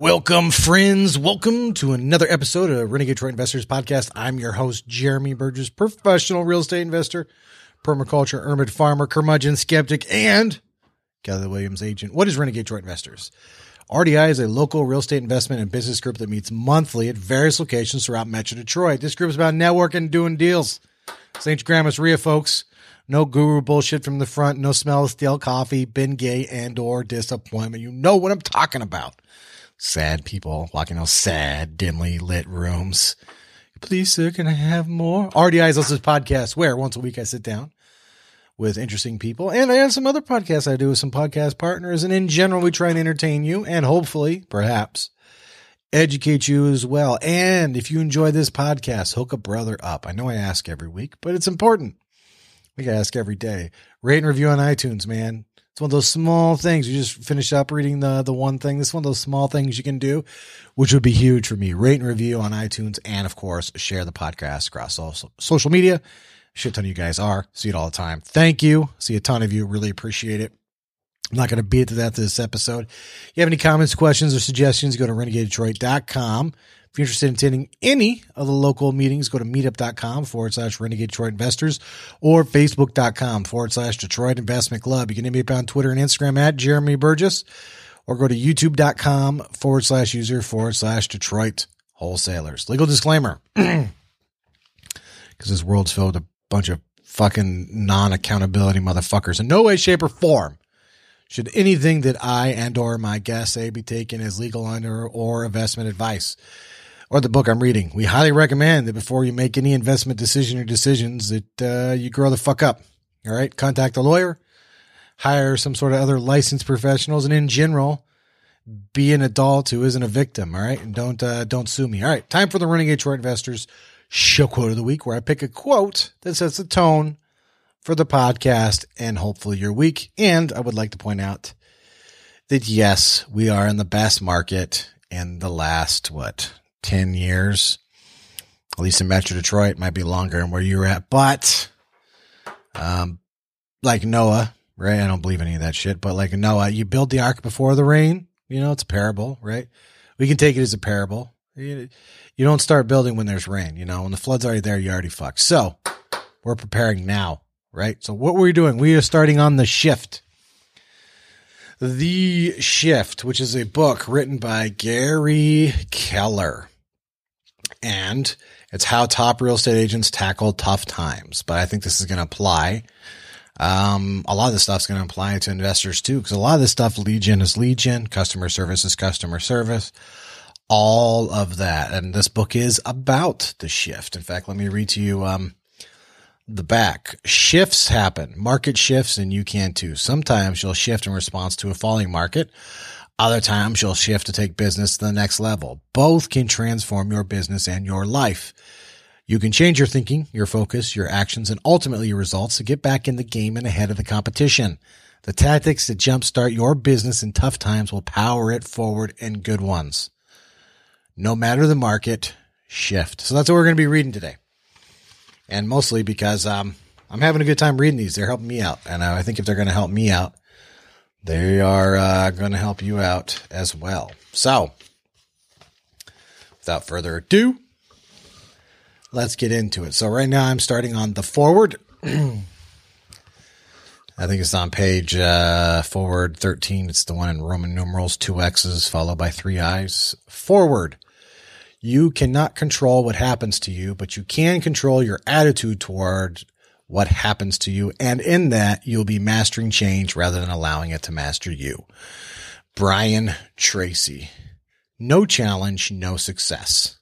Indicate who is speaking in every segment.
Speaker 1: Welcome, friends. Welcome to another episode of Renegade Detroit Investors Podcast. I'm your host, Jeremy Burgess, professional real estate investor, permaculture, hermit farmer, curmudgeon, skeptic, and Keller Williams agent. What is Renegade Detroit Investors? RDI is a local real estate investment and business group that meets monthly at various locations throughout Metro Detroit. This group is about networking and doing deals. St. Grandma's Ria, folks. No guru bullshit from the front. No smell of stale coffee, Bengay, and or disappointment. You know what I'm talking about sad people walking those sad, dimly lit rooms. Please, sir, can I have more? RDI is also this podcast where once a week I sit down with interesting people. And I have some other podcasts I do with some podcast partners. And in general, we try and entertain you and hopefully, perhaps, educate you as well. And if you enjoy this podcast, hook a brother up. I know I ask every week, but it's important. We gotta ask every day. Rate and review on iTunes, man. It's one of those small things. You just finish up reading the the one thing. This is one of those small things you can do, which would be huge for me. Rate and review on iTunes, and of course, share the podcast across all social media. Shit ton of you guys are. See it all the time. Thank you. See a ton of you. Really appreciate it. I'm not going to beat to that this episode. If you have any comments, questions, or suggestions, go to renegadedetroit.com. If you're interested in attending any of the local meetings, go to meetup.com forward slash renegade Detroit investors or facebook.com forward slash Detroit investment club. You can hit me up on Twitter and Instagram at Jeremy Burgess or go to youtube.com forward slash user forward slash Detroit wholesalers. Legal disclaimer because this world's filled with a bunch of fucking non accountability motherfuckers in no way, shape, or form should anything that I and or my guests say be taken as legal under or investment advice or the book I'm reading. We highly recommend that before you make any investment decision or decisions that uh, you grow the fuck up. All right. Contact a lawyer, hire some sort of other licensed professionals, and in general, be an adult who isn't a victim. All right. And don't, uh, don't sue me. All right. Time for the Renegade Short Investors show quote of the week where I pick a quote that sets the tone for the podcast and hopefully your week. And I would like to point out that yes, we are in the best market in the last, what, 10 years, at least in Metro Detroit, might be longer than where you're at. But, um, like Noah, right? I don't believe any of that shit, but like Noah, you build the ark before the rain. You know, it's a parable, right? We can take it as a parable. You, you don't start building when there's rain. You know, when the flood's already there, you already fucked. So we're preparing now, right? So what we're doing, we are starting on the shift. The Shift, which is a book written by Gary Keller. And it's how top real estate agents tackle tough times. But I think this is going to apply. Um, a lot of this stuff's going to apply to investors too, because a lot of this stuff, lead gen is lead gen, customer service is customer service, all of that. And this book is about the shift. In fact, let me read to you, um, the back. Shifts happen, market shifts, and you can too. Sometimes you'll shift in response to a falling market. Other times you'll shift to take business to the next level. Both can transform your business and your life. You can change your thinking, your focus, your actions, and ultimately your results to get back in the game and ahead of the competition. The tactics that jumpstart your business in tough times will power it forward in good ones. No matter the market, shift. So that's what we're going to be reading today and mostly because um, I'm having a good time reading these. They're helping me out, and I think if they're going to help me out, they are uh, going to help you out as well. So, without further ado, let's get into it. So, right now I'm starting on the forward. I think it's on page uh, forward 13. It's the one in Roman numerals, two X's followed by three I's. Forward. You cannot control what happens to you, but you can control your attitude toward what happens to you. And in that, you'll be mastering change rather than allowing it to master you. Brian Tracy. No challenge, no success.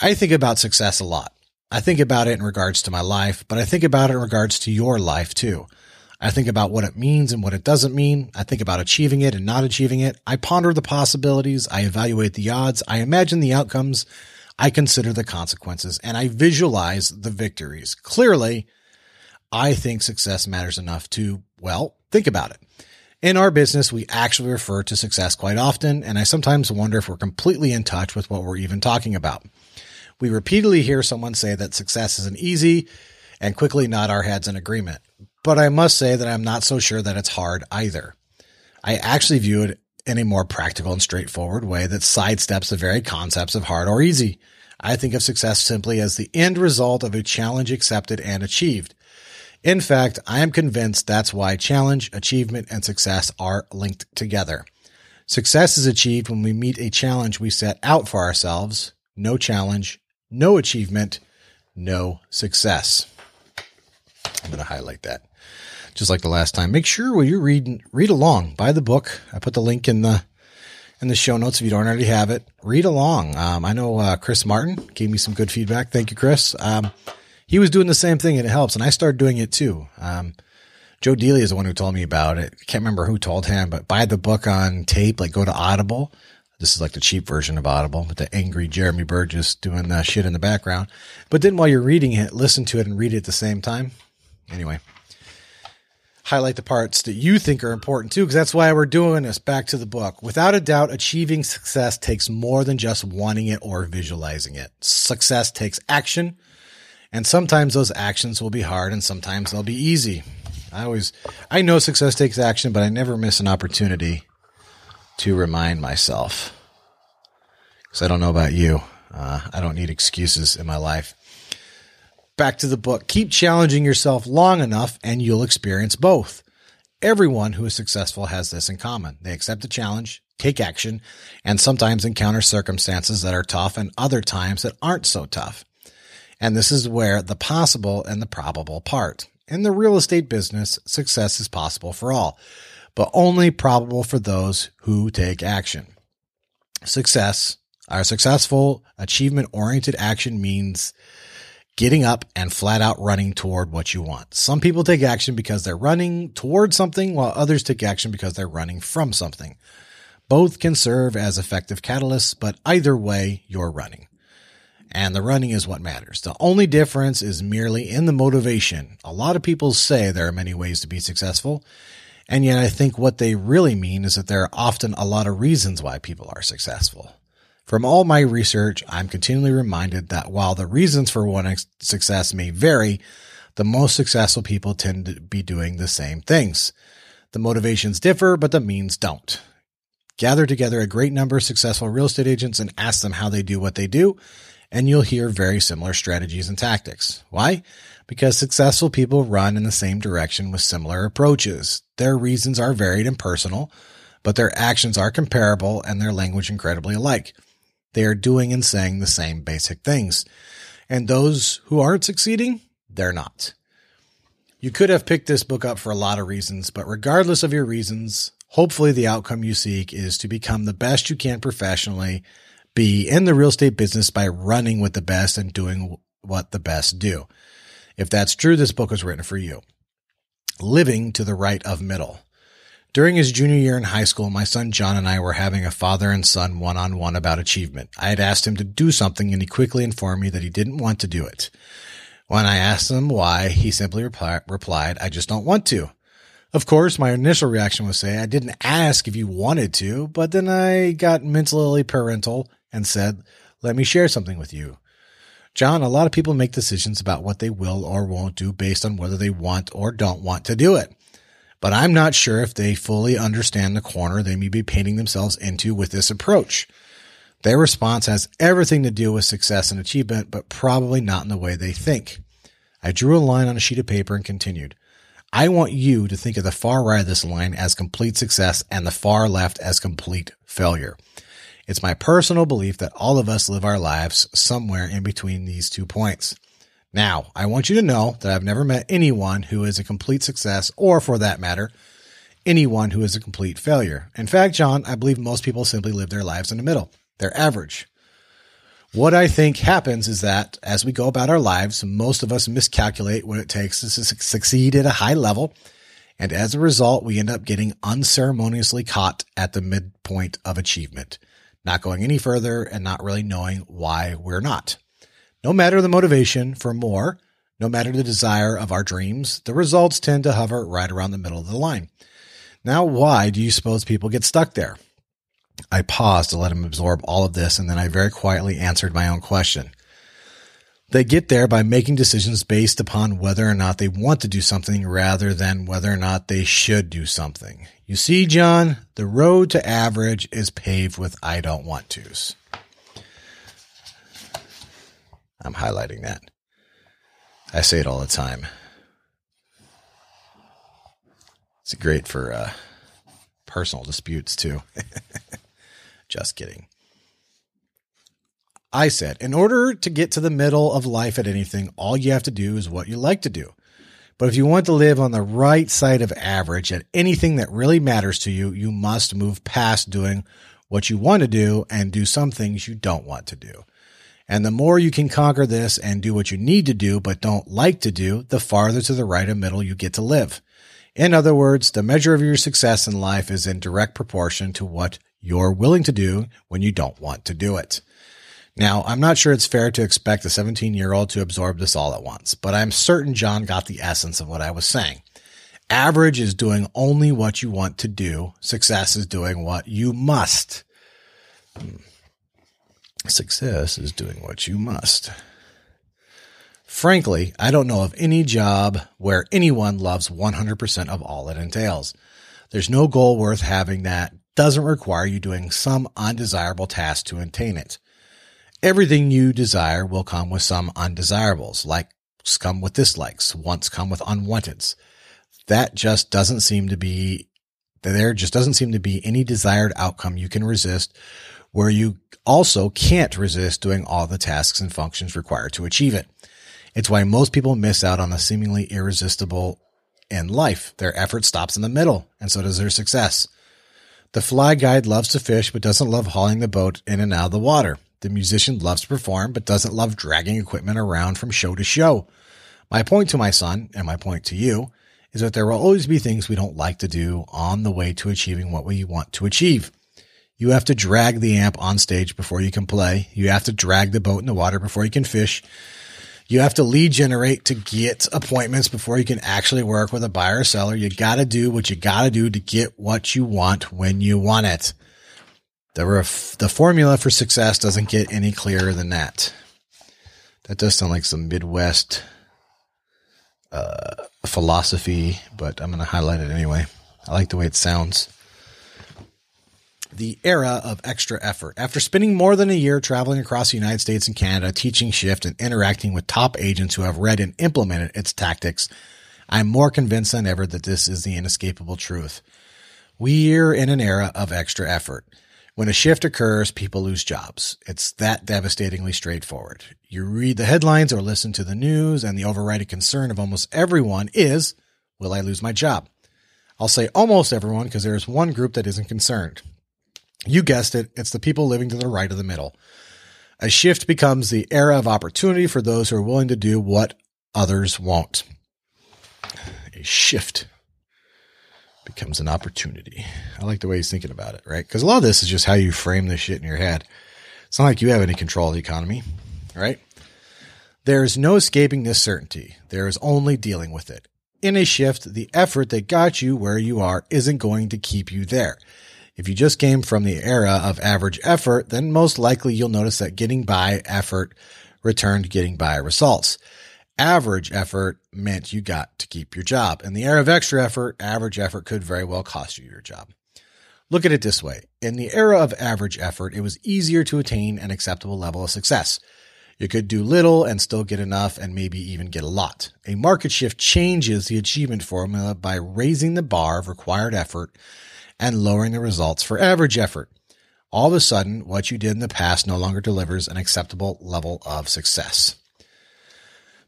Speaker 1: I think about success a lot. I think about it in regards to my life, but I think about it in regards to your life too. I think about what it means and what it doesn't mean. I think about achieving it and not achieving it. I ponder the possibilities. I evaluate the odds. I imagine the outcomes. I consider the consequences and I visualize the victories. Clearly, I think success matters enough to, well, think about it. In our business, we actually refer to success quite often, and I sometimes wonder if we're completely in touch with what we're even talking about. We repeatedly hear someone say that success isn't easy and quickly nod our heads in agreement but I must say that I'm not so sure that it's hard either. I actually view it in a more practical and straightforward way that sidesteps the very concepts of hard or easy. I think of success simply as the end result of a challenge accepted and achieved. In fact, I am convinced that's why challenge, achievement, and success are linked together. Success is achieved when we meet a challenge we set out for ourselves. No challenge, no achievement, no success. I'm going to highlight that just like the last time. Make sure when you read read along, buy the book. I put the link in the in the show notes if you don't already have it. Read along. Um, I know uh, Chris Martin gave me some good feedback. Thank you, Chris. Um, he was doing the same thing and it helps, and I started doing it too. Um, Joe Dealey is the one who told me about it. Can't remember who told him, but buy the book on tape. Like go to Audible. This is like the cheap version of Audible with the angry Jeremy Burgess doing the shit in the background. But then while you're reading it, listen to it and read it at the same time. Anyway, highlight the parts that you think are important too, because that's why we're doing this. Back to the book. Without a doubt, achieving success takes more than just wanting it or visualizing it. Success takes action, and sometimes those actions will be hard and sometimes they'll be easy. I always, I know success takes action, but I never miss an opportunity to remind myself. Because I don't know about you. Uh, I don't need excuses in my life back to the book. Keep challenging yourself long enough and you'll experience both. Everyone who is successful has this in common. They accept a challenge, take action, and sometimes encounter circumstances that are tough and other times that aren't so tough. And this is where the possible and the probable part. In the real estate business, success is possible for all, but only probable for those who take action. Success, our successful achievement oriented action means getting up and flat out running toward what you want. Some people take action because they're running toward something, while others take action because they're running from something. Both can serve as effective catalysts, but either way, you're running. And the running is what matters. The only difference is merely in the motivation. A lot of people say there are many ways to be successful. And yet I think what they really mean is that there are often a lot of reasons why people are successful. From all my research, I'm continually reminded that while the reasons for one success may vary, the most successful people tend to be doing the same things. The motivations differ, but the means don't. Gather together a great number of successful real estate agents and ask them how they do what they do, and you'll hear very similar strategies and tactics. Why? Because successful people run in the same direction with similar approaches. Their reasons are varied and personal, but their actions are comparable and their language incredibly alike. They are doing and saying the same basic things. And those who aren't succeeding, they're not. You could have picked this book up for a lot of reasons, but regardless of your reasons, hopefully the outcome you seek is to become the best you can professionally, be in the real estate business by running with the best and doing what the best do. If that's true, this book is written for you. Living to the right of middle. During his junior year in high school, my son John and I were having a father and son one on one about achievement. I had asked him to do something and he quickly informed me that he didn't want to do it. When I asked him why, he simply replied, I just don't want to. Of course, my initial reaction was say, I didn't ask if you wanted to, but then I got mentally parental and said, let me share something with you. John, a lot of people make decisions about what they will or won't do based on whether they want or don't want to do it but I'm not sure if they fully understand the corner they may be painting themselves into with this approach. Their response has everything to do with success and achievement, but probably not in the way they think. I drew a line on a sheet of paper and continued. I want you to think of the far right of this line as complete success and the far left as complete failure. It's my personal belief that all of us live our lives somewhere in between these two points. Now, I want you to know that I've never met anyone who is a complete success, or for that matter, anyone who is a complete failure. In fact, John, I believe most people simply live their lives in the middle. They're average. What I think happens is that as we go about our lives, most of us miscalculate what it takes to succeed at a high level. And as a result, we end up getting unceremoniously caught at the midpoint of achievement, not going any further and not really knowing why we're not. No matter the motivation for more, no matter the desire of our dreams, the results tend to hover right around the middle of the line. Now, why do you suppose people get stuck there? I paused to let him absorb all of this, and then I very quietly answered my own question. They get there by making decisions based upon whether or not they want to do something rather than whether or not they should do something. You see, John, the road to average is paved with I don't want tos. I'm highlighting that. I say it all the time. It's great for uh, personal disputes too. Just kidding. I said, in order to get to the middle of life at anything, all you have to do is what you like to do. But if you want to live on the right side of average at anything that really matters to you, you must move past doing what you want to do and do some things you don't want to do. And the more you can conquer this and do what you need to do but don't like to do, the farther to the right of middle you get to live. In other words, the measure of your success in life is in direct proportion to what you're willing to do when you don't want to do it. Now, I'm not sure it's fair to expect a 17 year old to absorb this all at once, but I'm certain John got the essence of what I was saying. Average is doing only what you want to do. Success is doing what you must. Hmm. Success is doing what you must. Frankly, I don't know of any job where anyone loves 100% of all it entails. There's no goal worth having that doesn't require you doing some undesirable task to attain it everything you desire will come with some undesirables, likes come with dislikes, wants come with unwanteds. That just doesn't seem to be, there just doesn't seem to be any desired outcome you can resist where you also can't resist doing all the tasks and functions required to achieve it. It's why most people miss out on the seemingly irresistible in life. Their effort stops in the middle, and so does their success. The fly guide loves to fish, but doesn't love hauling the boat in and out of the water. The musician loves to perform, but doesn't love dragging equipment around from show to show. My point to my son, and my point to you, is that there will always be things we don't like to do on the way to achieving what we want to achieve. You have to drag the amp on stage before you can play. You have to drag the boat in the water before you can fish. You have to lead generate to get appointments before you can actually work with a buyer or seller. You got to do what you got to do to get what you want when you want it. The, ref- the formula for success doesn't get any clearer than that. That does sound like some Midwest uh, philosophy, but I'm going to highlight it anyway. I like the way it sounds. The era of extra effort. After spending more than a year traveling across the United States and Canada, teaching shift and interacting with top agents who have read and implemented its tactics, I'm more convinced than ever that this is the inescapable truth. We're in an era of extra effort. When a shift occurs, people lose jobs. It's that devastatingly straightforward. You read the headlines or listen to the news, and the overriding concern of almost everyone is, will I lose my job? I'll say almost everyone because there is one group that isn't concerned. You guessed it, it's the people living to the right of the middle. A shift becomes the era of opportunity for those who are willing to do what others won't. A shift becomes an opportunity. I like the way he's thinking about it, right? Because a lot of this is just how you frame this shit in your head. It's not like you have any control of the economy, right? There is no escaping this certainty. There is only dealing with it. In a shift, the effort that got you where you are isn't going to keep you there. If you just came from the era of average effort, then most likely you'll notice that getting by effort returned getting by results average effort meant you got to keep your job. In the era of extra effort, average effort could very well cost you your job. Look at it this way. In the era of average effort, it was easier to attain an acceptable level of success. You could do little and still get enough and maybe even get a lot. A market shift changes the achievement formula by raising the bar of required effort and lowering the results for average effort. All of a sudden, what you did in the past no longer delivers an acceptable level of success.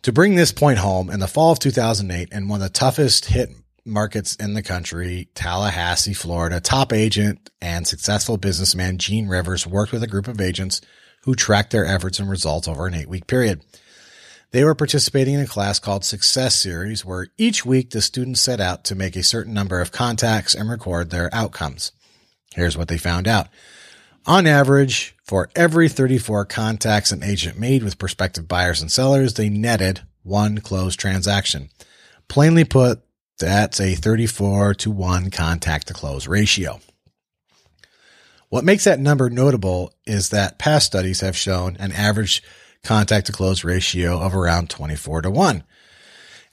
Speaker 1: To bring this point home, in the fall of 2008, in one of the toughest hit markets in the country, Tallahassee, Florida, top agent and successful businessman Gene Rivers worked with a group of agents who tracked their efforts and results over an eight week period. They were participating in a class called Success Series, where each week the students set out to make a certain number of contacts and record their outcomes. Here's what they found out. On average, for every 34 contacts an agent made with prospective buyers and sellers, they netted one closed transaction. Plainly put, that's a 34 to 1 contact to close ratio. What makes that number notable is that past studies have shown an average contact to close ratio of around 24 to 1.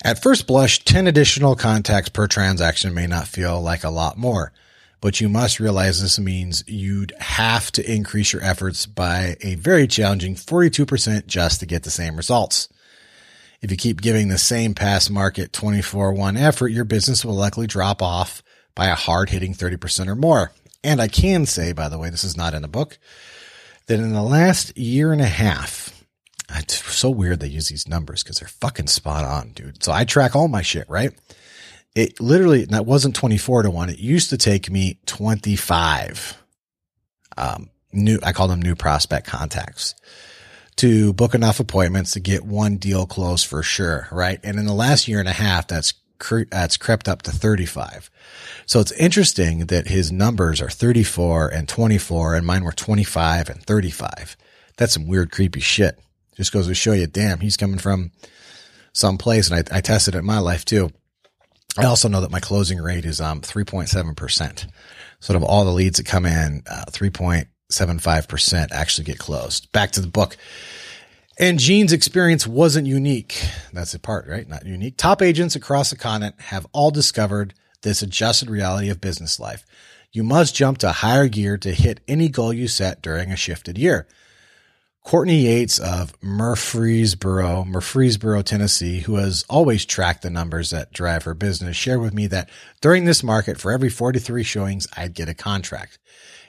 Speaker 1: At first blush, 10 additional contacts per transaction may not feel like a lot more, but you must realize this means you'd have to increase your efforts by a very challenging 42% just to get the same results. If you keep giving the same past market 24-1 effort, your business will likely drop off by a hard hitting 30% or more. And I can say, by the way, this is not in the book, that in the last year and a half, it's so weird they use these numbers because they're fucking spot on, dude. So I track all my shit, right? It literally, that wasn't 24 to 1. It used to take me 25, um, new, I call them new prospect contacts to book enough appointments to get one deal closed for sure. Right. And in the last year and a half, that's, that's crept up to 35. So it's interesting that his numbers are 34 and 24 and mine were 25 and 35. That's some weird, creepy shit. Just goes to show you, damn, he's coming from some place. And I, I tested it in my life too. I also know that my closing rate is, um, 3.7%. Sort of all the leads that come in, uh, 3.75% actually get closed. Back to the book. And Gene's experience wasn't unique. That's the part, right? Not unique. Top agents across the continent have all discovered this adjusted reality of business life. You must jump to higher gear to hit any goal you set during a shifted year. Courtney Yates of Murfreesboro, Murfreesboro, Tennessee, who has always tracked the numbers that drive her business, shared with me that during this market, for every 43 showings, I'd get a contract.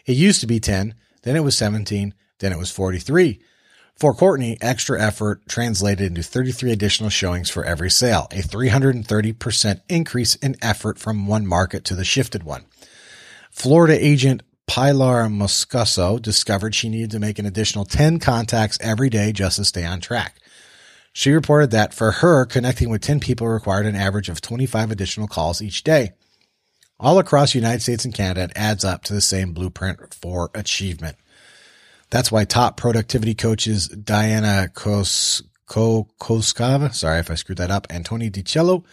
Speaker 1: It used to be 10, then it was 17, then it was 43. For Courtney, extra effort translated into 33 additional showings for every sale, a 330% increase in effort from one market to the shifted one. Florida agent Pilar Moscoso discovered she needed to make an additional 10 contacts every day just to stay on track. She reported that for her, connecting with 10 people required an average of 25 additional calls each day. All across the United States and Canada, it adds up to the same blueprint for achievement. That's why top productivity coaches Diana Kos, Koskava, sorry if I screwed that up, and Tony DiCello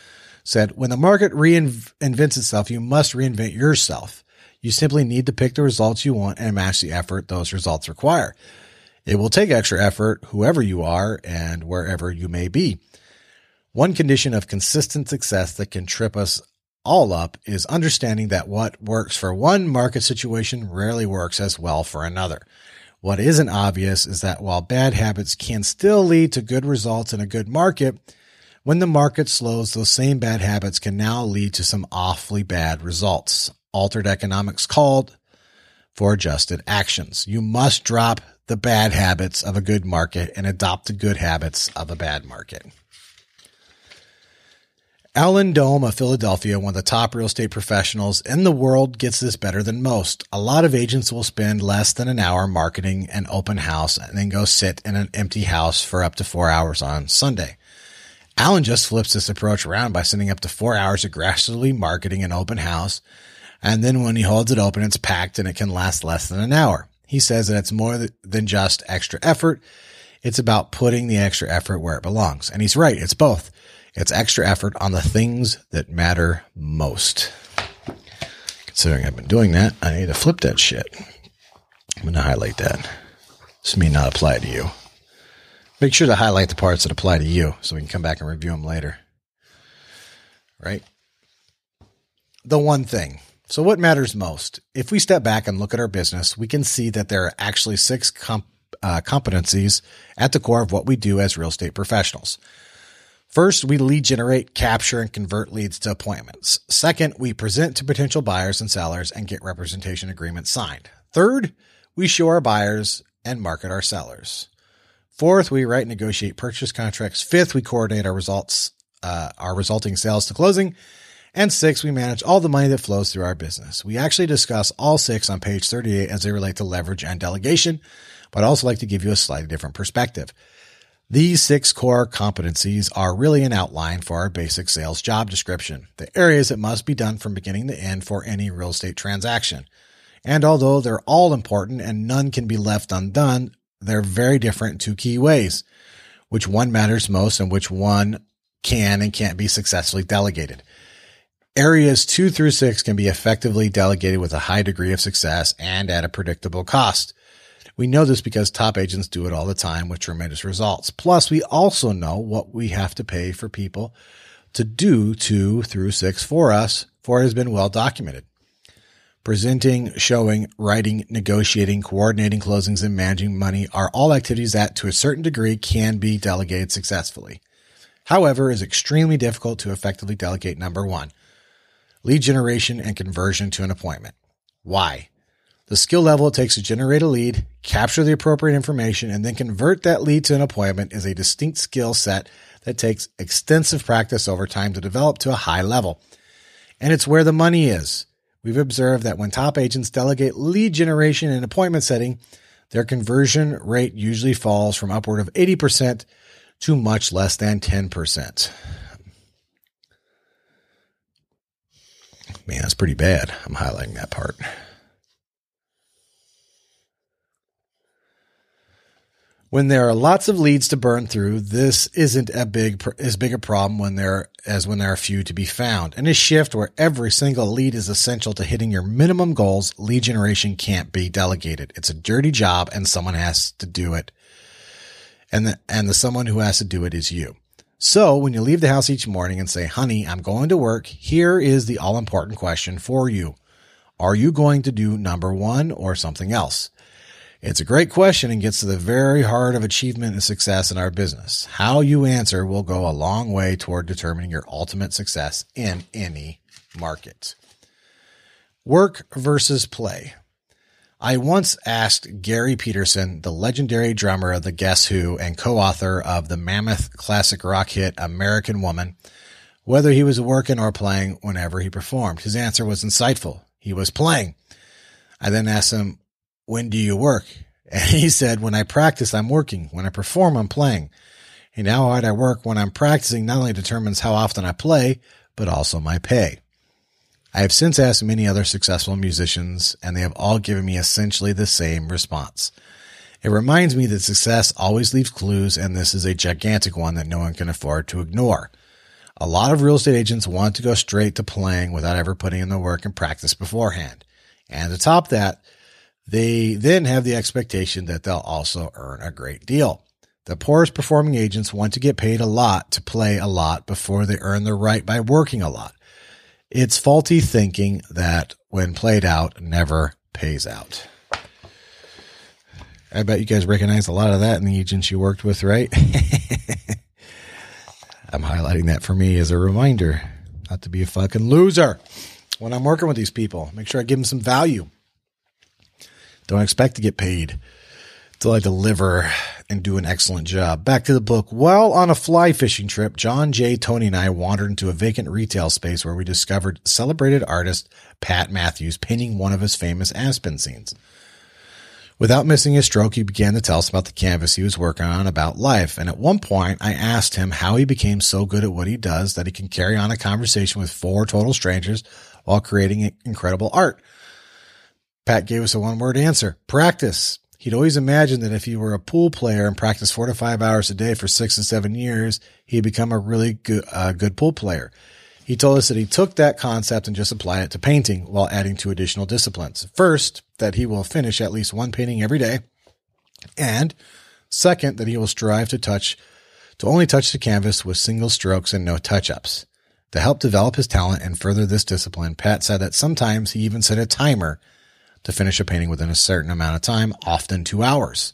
Speaker 1: said, when the market reinvents itself, you must reinvent yourself. You simply need to pick the results you want and match the effort those results require. It will take extra effort, whoever you are and wherever you may be. One condition of consistent success that can trip us all up is understanding that what works for one market situation rarely works as well for another. What isn't obvious is that while bad habits can still lead to good results in a good market, when the market slows, those same bad habits can now lead to some awfully bad results. Altered economics called for adjusted actions. You must drop the bad habits of a good market and adopt the good habits of a bad market. Allan Domb of Philadelphia, one of the top real estate professionals in the world, gets this better than most. A lot of agents will spend less than an hour marketing an open house and then go sit in an empty house for up to four hours on Sunday. Allan just flips this approach around by spending up to four hours aggressively marketing an open house. And then when he holds it open, it's packed and it can last less than an hour. He says that it's more than just extra effort. It's about putting the extra effort where it belongs. And he's right. It's both. It's extra effort on the things that matter most. Considering I've been doing that, I need to flip that shit. I'm going to highlight that. This may not apply to you. Make sure to highlight the parts that apply to you so we can come back and review them later. Right? The one thing. So, what matters most? If we step back and look at our business, we can see that there are actually six comp- uh, competencies at the core of what we do as real estate professionals. First, we lead generate, capture, and convert leads to appointments. Second, we present to potential buyers and sellers and get representation agreements signed. Third, we show our buyers and market our sellers. Fourth, we write and negotiate purchase contracts. Fifth, we coordinate our results, uh, our resulting sales to closing. And six, we manage all the money that flows through our business. We actually discuss all six on page 38 as they relate to leverage and delegation, but I'd also like to give you a slightly different perspective. These six core competencies are really an outline for our basic sales job description, the areas that must be done from beginning to end for any real estate transaction. And although they're all important and none can be left undone, they're very different in two key ways. Which one matters most and which one can and can't be successfully delegated. Areas two through six can be effectively delegated with a high degree of success and at a predictable cost. We know this because top agents do it all the time with tremendous results. Plus, we also know what we have to pay for people to do two through six for us, for it has been well documented. Presenting, showing, writing, negotiating, coordinating closings, and managing money are all activities that, to a certain degree, can be delegated successfully. However, it is extremely difficult to effectively delegate number one, lead generation and conversion to an appointment. Why? The skill level it takes to generate a lead, capture the appropriate information, and then convert that lead to an appointment is a distinct skill set that takes extensive practice over time to develop to a high level. And it's where the money is. We've observed that when top agents delegate lead generation and appointment setting, their conversion rate usually falls from upward of 80% to much less than 10%. Man, that's pretty bad. I'm highlighting that part. When there are lots of leads to burn through, this isn't a big as big a problem when there as when there are few to be found. In a shift where every single lead is essential to hitting your minimum goals, lead generation can't be delegated. It's a dirty job and someone has to do it. And the, and the someone who has to do it is you. So when you leave the house each morning and say, honey, I'm going to work, here is the all important question for you. Are you going to do number one or something else? It's a great question and gets to the very heart of achievement and success in our business. How you answer will go a long way toward determining your ultimate success in any market. Work versus play. I once asked Garry Peterson, the legendary drummer of the Guess Who and co-author of the mammoth classic rock hit American Woman, whether he was working or playing whenever he performed. His answer was insightful. He was playing. I then asked him when do you work? And he said, when I practice, I'm working. When I perform, I'm playing. And how hard I work when I'm practicing not only determines how often I play, but also my pay. I have since asked many other successful musicians, and they have all given me essentially the same response. It reminds me that success always leaves clues, and this is a gigantic one that no one can afford to ignore. A lot of real estate agents want to go straight to playing without ever putting in the work and practice beforehand. And to top that, they then have the expectation that they'll also earn a great deal. The poorest performing agents want to get paid a lot to play a lot before they earn the right by working a lot. It's faulty thinking that when played out never pays out. I bet you guys recognize a lot of that in the agents you worked with, right? I'm highlighting that for me as a reminder not to be a fucking loser when I'm working with these people. Make sure I give them some value. Don't expect to get paid till I deliver and do an excellent job. Back to the book. While on a fly fishing trip, John J. Tony and I wandered into a vacant retail space where we discovered celebrated artist Pat Matthews painting one of his famous Aspen scenes. Without missing a stroke, he began to tell us about the canvas he was working on about life. And at one point, I asked him how he became so good at what he does that he can carry on a conversation with four total strangers while creating incredible art. Pat gave us a one word answer practice. He'd always imagined that if he were a pool player and practiced four to five hours a day for six and seven years, he'd become a really good, uh, good pool player. He told us that he took that concept and just applied it to painting while adding two additional disciplines. First, that he will finish at least one painting every day. And second, that he will strive to touch, to only touch the canvas with single strokes and no touch ups. To help develop his talent and further this discipline, Pat said that sometimes he even set a timer to finish a painting within a certain amount of time, often two hours.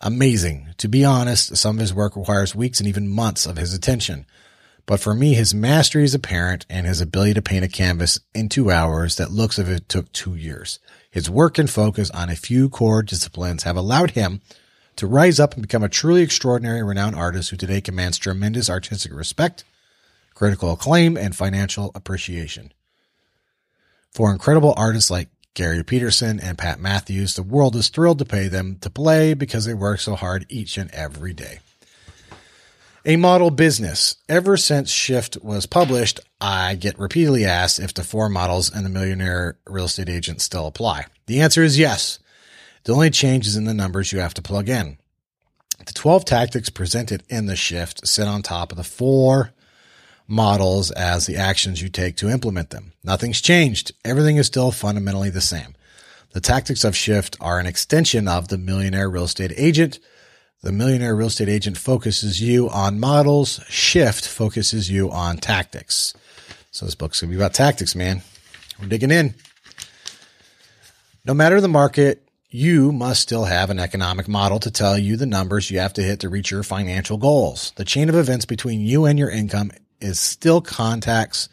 Speaker 1: Amazing. To be honest, some of his work requires weeks and even months of his attention. But for me, his mastery is apparent and his ability to paint a canvas in two hours that looks as if it took two years. His work and focus on a few core disciplines have allowed him to rise up and become a truly extraordinary renowned artist who today commands tremendous artistic respect, critical acclaim, and financial appreciation. For incredible artists like Garry Peterson and Pat Matthews, the world is thrilled to pay them to play because they work so hard each and every day. A model business. Ever since Shift was published, I get repeatedly asked if the four models and the millionaire real estate agent still apply. The answer is yes. The only change is in the numbers you have to plug in. The 12 tactics presented in the Shift sit on top of the four models as the actions you take to implement them. Nothing's changed. Everything is still fundamentally the same. The tactics of shift are an extension of the millionaire real estate agent. The millionaire real estate agent focuses you on models. Shift focuses you on tactics. So this book's going to be about tactics, man. We're digging in. No matter the market, you must still have an economic model to tell you the numbers you have to hit to reach your financial goals. The chain of events between you and your income is still contacts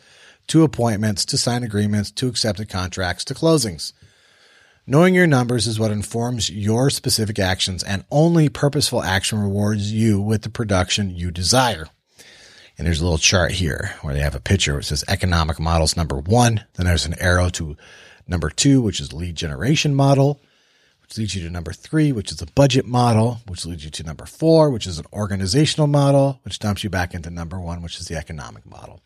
Speaker 1: to appointments to sign agreements to accepted contracts to closings. Knowing your numbers is what informs your specific actions and only purposeful action rewards you with the production you desire. And there's a little chart here where they have a picture which says economic models number one. Then there's an arrow to number two, which is lead generation model, which leads you to number three, which is a budget model, which leads you to number four, which is an organizational model, which dumps you back into number one, which is the economic model.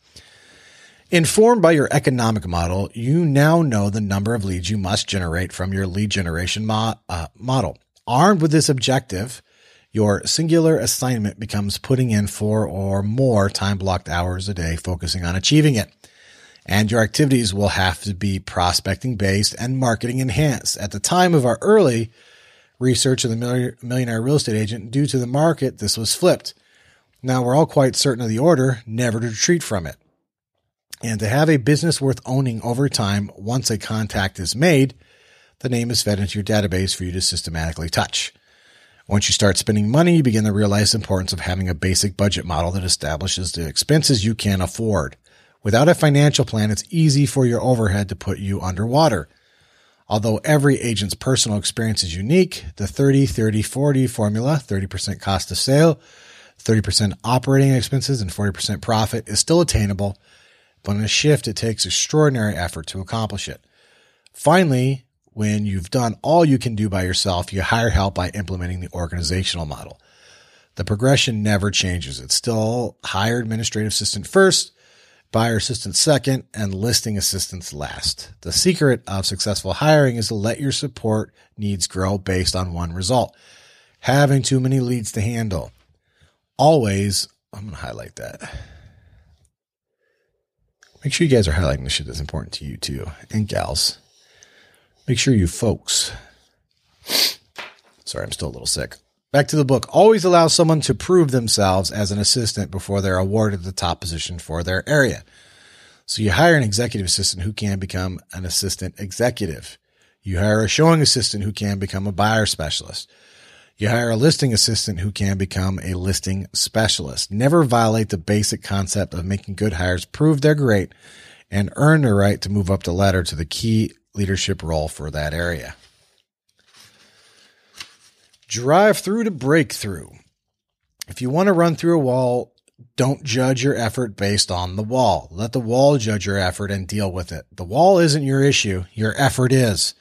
Speaker 1: Informed by your economic model, you now know the number of leads you must generate from your lead generation mo- uh, model. Armed with this objective, your singular assignment becomes putting in four or more time blocked hours a day, focusing on achieving it. And your activities will have to be prospecting based and marketing enhanced. At the time of our early research of the millionaire real estate agent, due to the market, this was flipped. Now we're all quite certain of the order, never to retreat from it. And to have a business worth owning over time, once a contact is made, the name is fed into your database for you to systematically touch. Once you start spending money, you begin to realize the importance of having a basic budget model that establishes the expenses you can afford. Without a financial plan, it's easy for your overhead to put you underwater. Although every agent's personal experience is unique, the 30 30 40 formula, 30% cost of sale, 30% operating expenses, and 40% profit is still attainable but in a shift, it takes extraordinary effort to accomplish it. Finally, when you've done all you can do by yourself, you hire help by implementing the organizational model. The progression never changes. It's still hire administrative assistant first, buyer assistant second, and listing assistants last. The secret of successful hiring is to let your support needs grow based on one result. Having too many leads to handle. Always, I'm going to highlight that. Make sure you guys are highlighting the shit that's important to you too, and gals. Make sure you folks. Sorry, I'm still a little sick. Back to the book. Always allow someone to prove themselves as an assistant before they're awarded the top position for their area. So you hire an executive assistant who can become an assistant executive. You hire a showing assistant who can become a buyer specialist. You hire a listing assistant who can become a listing specialist. Never violate the basic concept of making good hires prove they're great and earn the right to move up the ladder to the key leadership role for that area. Drive through to breakthrough. If you want to run through a wall, don't judge your effort based on the wall. Let the wall judge your effort and deal with it. The wall isn't your issue. Your effort is.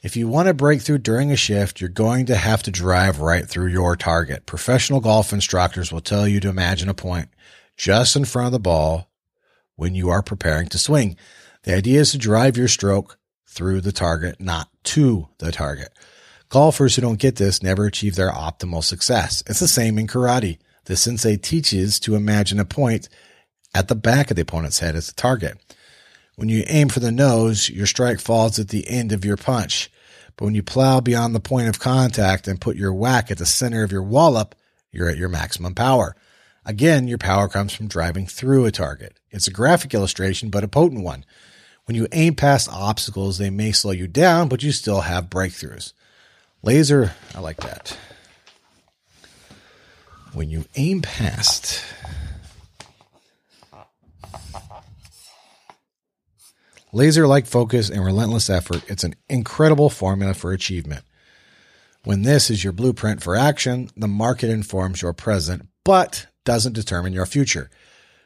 Speaker 1: If you want to break through during a shift, you're going to have to drive right through your target. Professional golf instructors will tell you to imagine a point just in front of the ball when you are preparing to swing. The idea is to drive your stroke through the target, not to the target. Golfers who don't get this never achieve their optimal success. It's the same in karate. The sensei teaches to imagine a point at the back of the opponent's head as the target. When you aim for the nose, your strike falls at the end of your punch. But when you plow beyond the point of contact and put your whack at the center of your wallop, you're at your maximum power. Again, your power comes from driving through a target. It's a graphic illustration, but a potent one. When you aim past obstacles, they may slow you down, but you still have breakthroughs. Laser, I like that. When you aim past Laser like focus and relentless effort, it's an incredible formula for achievement. When this is your blueprint for action, the market informs your present, but doesn't determine your future.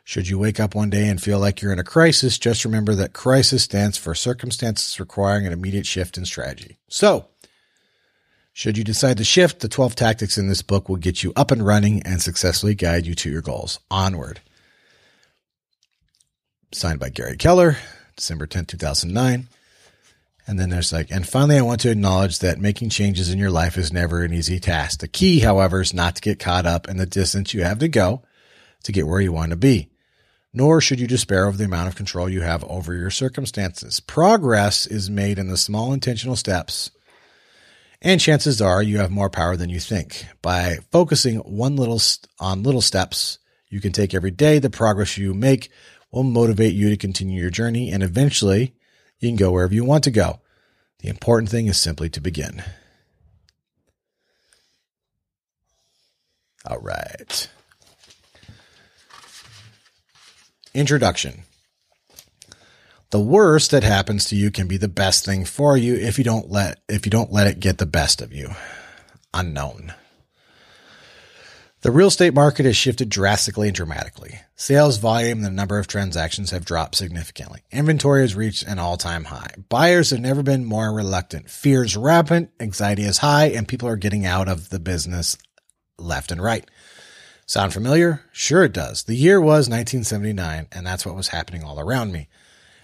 Speaker 1: Should you wake up one day and feel like you're in a crisis, just remember that crisis stands for circumstances requiring an immediate shift in strategy. So, should you decide to shift, the 12 tactics in this book will get you up and running and successfully guide you to your goals. Onward. Signed by Gary Keller. December 10th, 2009. And then there's like, and finally, I want to acknowledge that making changes in your life is never an easy task. The key, however, is not to get caught up in the distance you have to go to get where you want to be. nor should you despair of the amount of control you have over your circumstances. Progress is made in the small intentional steps, and chances are you have more power than you think. By focusing one little st- on little steps you can take every day, the progress you make will motivate you to continue your journey, and eventually you can go wherever you want to go. The important thing is simply to begin. All right. Introduction. The worst that happens to you can be the best thing for you if you don't let if you don't let it get the best of you. Unknown. The real estate market has shifted drastically and dramatically. Sales volume and the number of transactions have dropped significantly. Inventory has reached an all-time high. Buyers have never been more reluctant. Fear is rampant, anxiety is high, and people are getting out of the business left and right. Sound familiar? Sure it does. The year was 1979, and that's what was happening all around me.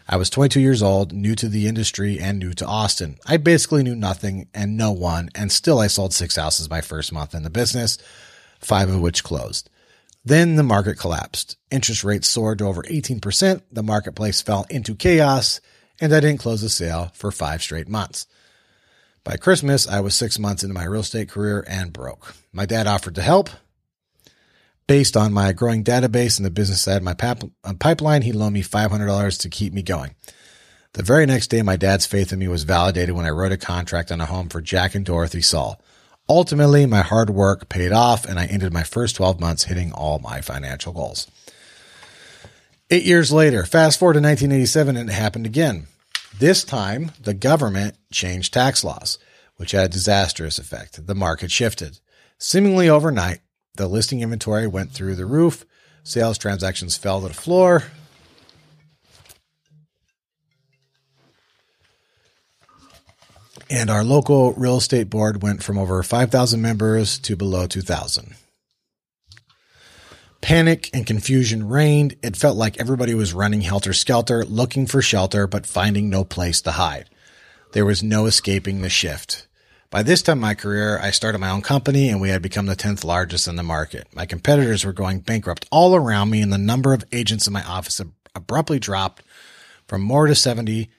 Speaker 1: I was 22 years old, new to the industry and new to Austin. I basically knew nothing and no one, and still I sold six houses my first month in the business five of which closed. Then the market collapsed. Interest rates soared to over 18%. The marketplace fell into chaos, and I didn't close a sale for five straight months. By Christmas, I was six months into my real estate career and broke. My dad offered to help. Based on my growing database and the business side of my pap- uh, pipeline, he loaned me $500 to keep me going. The very next day, my dad's faith in me was validated when I wrote a contract on a home for Jack and Dorothy Saul. Ultimately, my hard work paid off and I ended my first 12 months hitting all my financial goals. Eight years later, fast forward to 1987, and it happened again. This time, the government changed tax laws, which had a disastrous effect. The market shifted. Seemingly overnight, the listing inventory went through the roof, sales transactions fell to the floor, and our local real estate board went from over 5,000 members to below 2,000. Panic and confusion reigned. It felt like everybody was running helter skelter, looking for shelter, but finding no place to hide. There was no escaping the shift. By this time in my career, I started my own company and we had become the 10th largest in the market. My competitors were going bankrupt all around me and the number of agents in my office abruptly dropped from more to 70,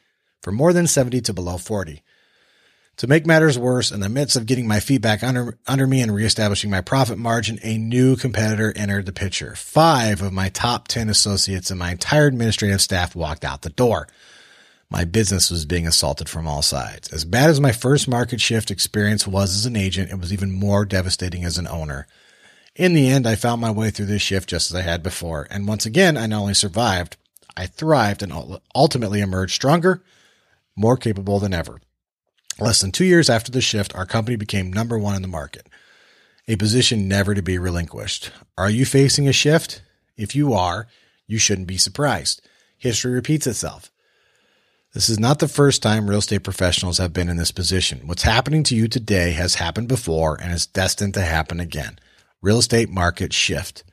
Speaker 1: from more than 70 to below 40. To make matters worse, in the midst of getting my feedback under, under me and reestablishing my profit margin, a new competitor entered the picture. Five of my top 10 associates and my entire administrative staff walked out the door. My business was being assaulted from all sides. As bad as my first market shift experience was as an agent, it was even more devastating as an owner. In the end, I found my way through this shift just as I had before. And once again, I not only survived, I thrived and ultimately emerged stronger, more capable than ever. Less than two years after the shift, our company became number one in the market, a position never to be relinquished. Are you facing a shift? If you are, you shouldn't be surprised. History repeats itself. This is not the first time real estate professionals have been in this position. What's happening to you today has happened before and is destined to happen again. Real estate market shift.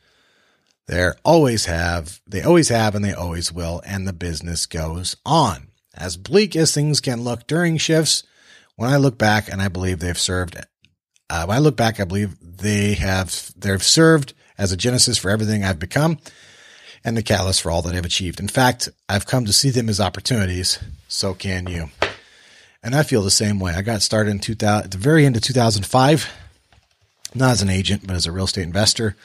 Speaker 1: They always have, they always have, and they always will, and the business goes on. As bleak as things can look during shifts, when I look back and I believe they've served, uh, when I look back, I believe they have, they've served as a genesis for everything I've become and the catalyst for all that I've achieved. In fact, I've come to see them as opportunities. So can you. And I feel the same way. I got started in 2000, at the very end of 2005, not as an agent, but as a real estate investor.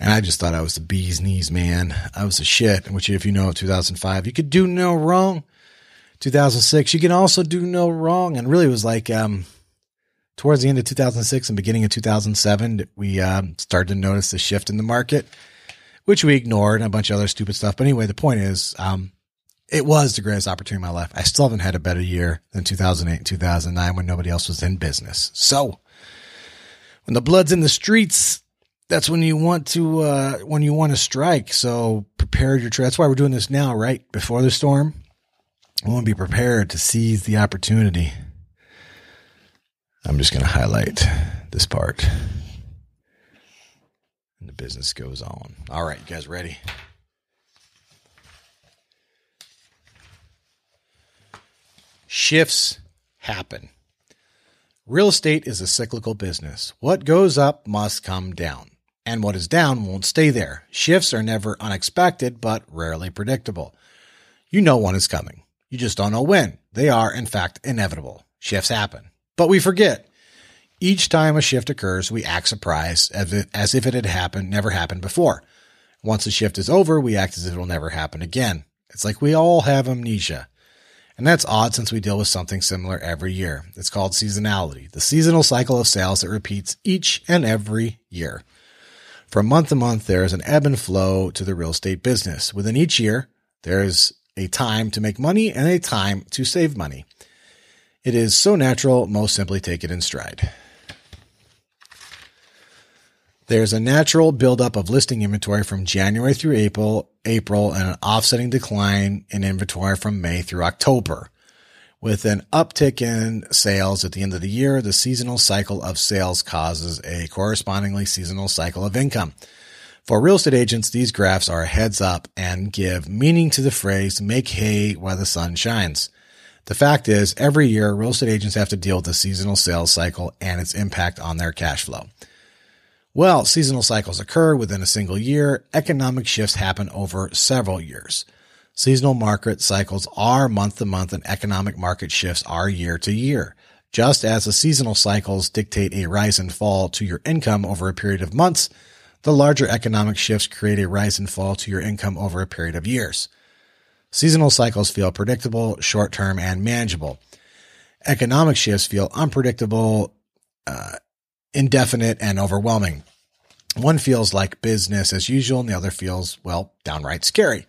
Speaker 1: And I just thought I was the bee's knees, man. I was a shit, which if you know 2005, you could do no wrong. 2006. You can also do no wrong. And really, it was like um, towards the end of 2006 and beginning of 2007 we um, started to notice the shift in the market, which we ignored and a bunch of other stupid stuff. But anyway, the point is, um, it was the greatest opportunity in my life. I still haven't had a better year than 2008 and 2009 when nobody else was in business. So when the blood's in the streets, that's when you want to uh, when you want to strike. So prepare your. Trade. That's why we're doing this now, right before the storm I want to be prepared to seize the opportunity. I'm just going to highlight this part. Business goes on. All right, you guys ready? Shifts happen. Real estate is a cyclical business. What goes up must come down. And what is down won't stay there. Shifts are never unexpected, but rarely predictable. You know one is coming. You just don't know when. They are, in fact, inevitable. Shifts happen. But we forget. Each time a shift occurs, we act surprised as if, as if it had happened, never happened before. Once the shift is over, we act as if it will never happen again. It's like we all have amnesia. And that's odd since we deal with something similar every year. It's called seasonality, the seasonal cycle of sales that repeats each and every year. From month to month, there is an ebb and flow to the real estate business. Within each year, there is a time to make money and a time to save money. It is so natural, most simply take it in stride. There's a natural buildup of listing inventory from January through April, April, and an offsetting decline in inventory from May through October. With an uptick in sales at the end of the year, the seasonal cycle of sales causes a correspondingly seasonal cycle of income. For real estate agents, these graphs are a heads up and give meaning to the phrase make hay while the sun shines. The fact is, every year, real estate agents have to deal with the seasonal sales cycle and its impact on their cash flow. Well, seasonal cycles occur within a single year. Economic shifts happen over several years. Seasonal market cycles are month to month and economic market shifts are year to year. Just as the seasonal cycles dictate a rise and fall to your income over a period of months, the larger economic shifts create a rise and fall to your income over a period of years. Seasonal cycles feel predictable, short term, and manageable. Economic shifts feel unpredictable, uh, indefinite, and overwhelming. One feels like business as usual, and the other feels, well, downright scary.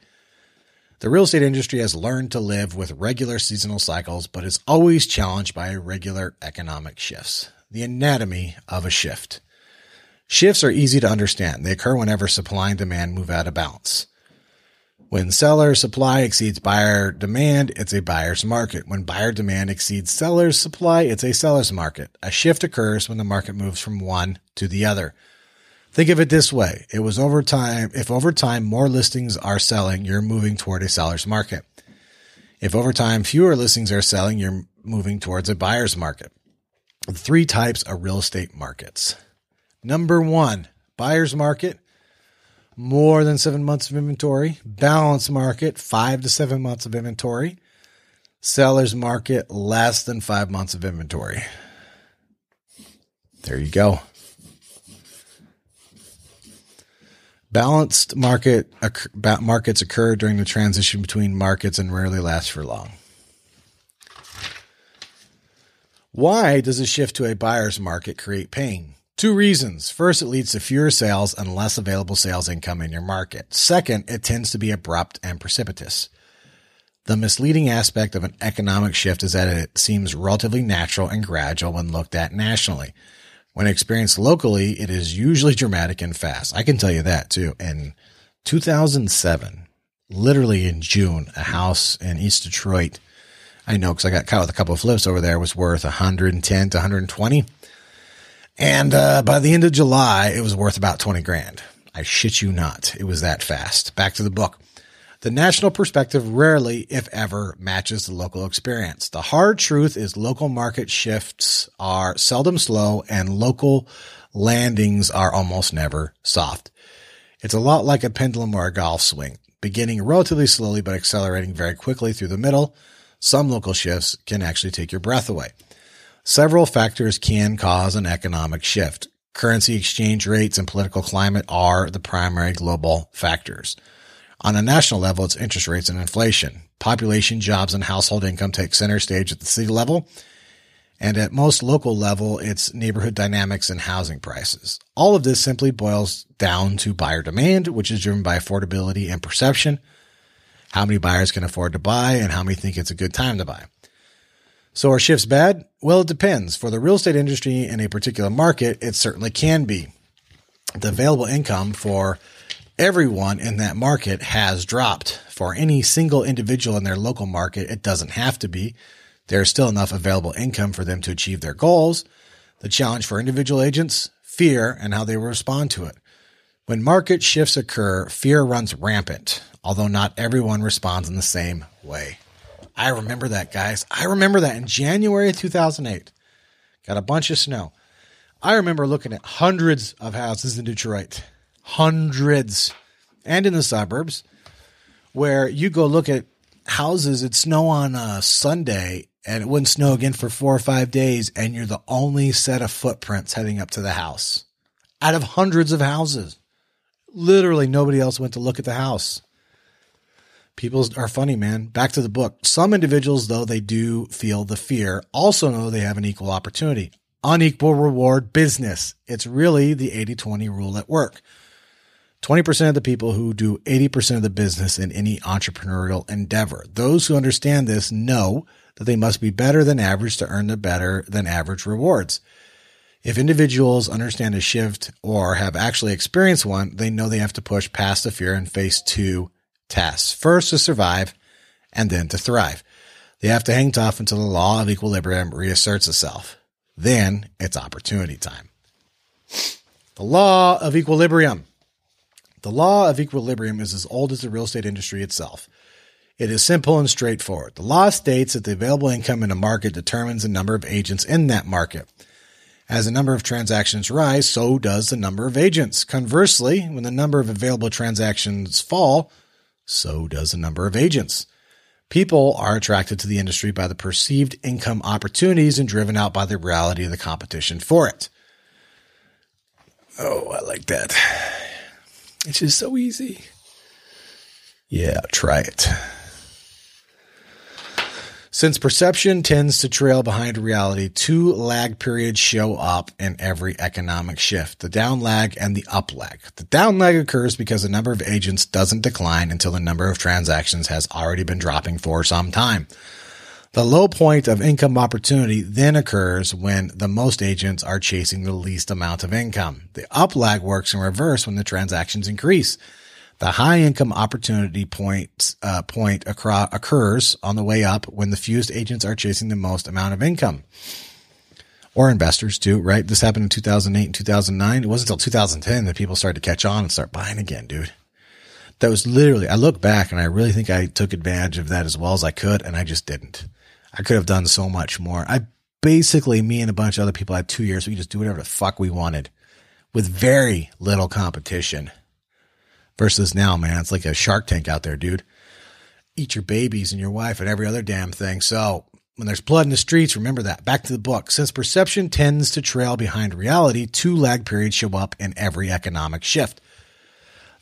Speaker 1: The real estate industry has learned to live with regular seasonal cycles, but is always challenged by irregular economic shifts. The anatomy of a shift. Shifts are easy to understand. They occur whenever supply and demand move out of balance. When seller supply exceeds buyer demand, it's a buyer's market. When buyer demand exceeds seller's supply, it's a seller's market. A shift occurs when the market moves from one to the other. Think of it this way. It was over time. If over time more listings are selling, you're moving toward a seller's market. If over time fewer listings are selling, you're moving towards a buyer's market. Three types of real estate markets. Number one, buyer's market more than seven months of inventory. Balance market, five to seven months of inventory. Seller's market, less than five months of inventory. There you go. Balanced market markets occur during the transition between markets and rarely last for long. Why does a shift to a buyer's market create pain? Two reasons. First, it leads to fewer sales and less available sales income in your market. Second, it tends to be abrupt and precipitous. The misleading aspect of an economic shift is that it seems relatively natural and gradual when looked at nationally. When experienced locally, it is usually dramatic and fast. I can tell you that too. In 2007, literally in June, a house in East Detroit, I know because I got caught with a couple of flips over there, was worth 110 to 120. And uh, by the end of July, it was worth about 20 grand. I shit you not. It was that fast. Back to the book. The national perspective rarely, if ever, matches the local experience. The hard truth is local market shifts are seldom slow and local landings are almost never soft. It's a lot like a pendulum or a golf swing, beginning relatively slowly but accelerating very quickly through the middle. Some local shifts can actually take your breath away. Several factors can cause an economic shift. Currency exchange rates and political climate are the primary global factors. On a national level, it's interest rates and inflation. Population, jobs, and household income take center stage at the city level. And at most local level, it's neighborhood dynamics and housing prices. All of this simply boils down to buyer demand, which is driven by affordability and perception. How many buyers can afford to buy and how many think it's a good time to buy. So are shifts bad? Well, it depends. For the real estate industry in a particular market, it certainly can be. The available income for everyone in that market has dropped. For any single individual in their local market, it doesn't have to be. There's still enough available income for them to achieve their goals. The challenge for individual agents, fear and how they respond to it. When market shifts occur, fear runs rampant, although not everyone responds in the same way. I remember that, guys. I remember that in January of 2008. Got a bunch of snow. I remember looking at hundreds of houses in Detroit, hundreds, and in the suburbs, where you go look at houses, it snow on a Sunday and it wouldn't snow again for four or five days, and you're the only set of footprints heading up to the house out of hundreds of houses. Literally, nobody else went to look at the house. People are funny, man. Back to the book. Some individuals, though they do feel the fear, also know they have an equal opportunity. Unequal reward business. It's really the 80 20 rule at work. 20% of the people who do 80% of the business in any entrepreneurial endeavor. Those who understand this know that they must be better than average to earn the better than average rewards. If individuals understand a shift or have actually experienced one, they know they have to push past the fear and face two tasks. First, to survive and then to thrive. They have to hang tough until the law of equilibrium reasserts itself. Then it's opportunity time. The law of equilibrium. The law of equilibrium is as old as the real estate industry itself. It is simple and straightforward. The law states that the available income in a market determines the number of agents in that market. As the number of transactions rise, so does the number of agents. Conversely, when the number of available transactions fall, so does the number of agents. People are attracted to the industry by the perceived income opportunities and driven out by the reality of the competition for it. Oh, I like that. It's just so easy. Yeah, try it. Since perception tends to trail behind reality, two lag periods show up in every economic shift the down lag and the up lag. The down lag occurs because the number of agents doesn't decline until the number of transactions has already been dropping for some time. The low point of income opportunity then occurs when the most agents are chasing the least amount of income. The up lag works in reverse when the transactions increase. The high income opportunity point, uh, point occurs on the way up when the fewest agents are chasing the most amount of income. Or investors too, right? This happened in 2008 and 2009. It wasn't until 2010 that people started to catch on and start buying again, dude. That was literally, I look back and I really think I took advantage of that as well as I could, and I just didn't. I could have done so much more. I basically, me and a bunch of other people had two years. We just do whatever the fuck we wanted with very little competition versus now, man. It's like a shark tank out there, dude. Eat your babies and your wife and every other damn thing. So when there's blood in the streets, remember that. Back to the book. Since perception tends to trail behind reality, two lag periods show up in every economic shift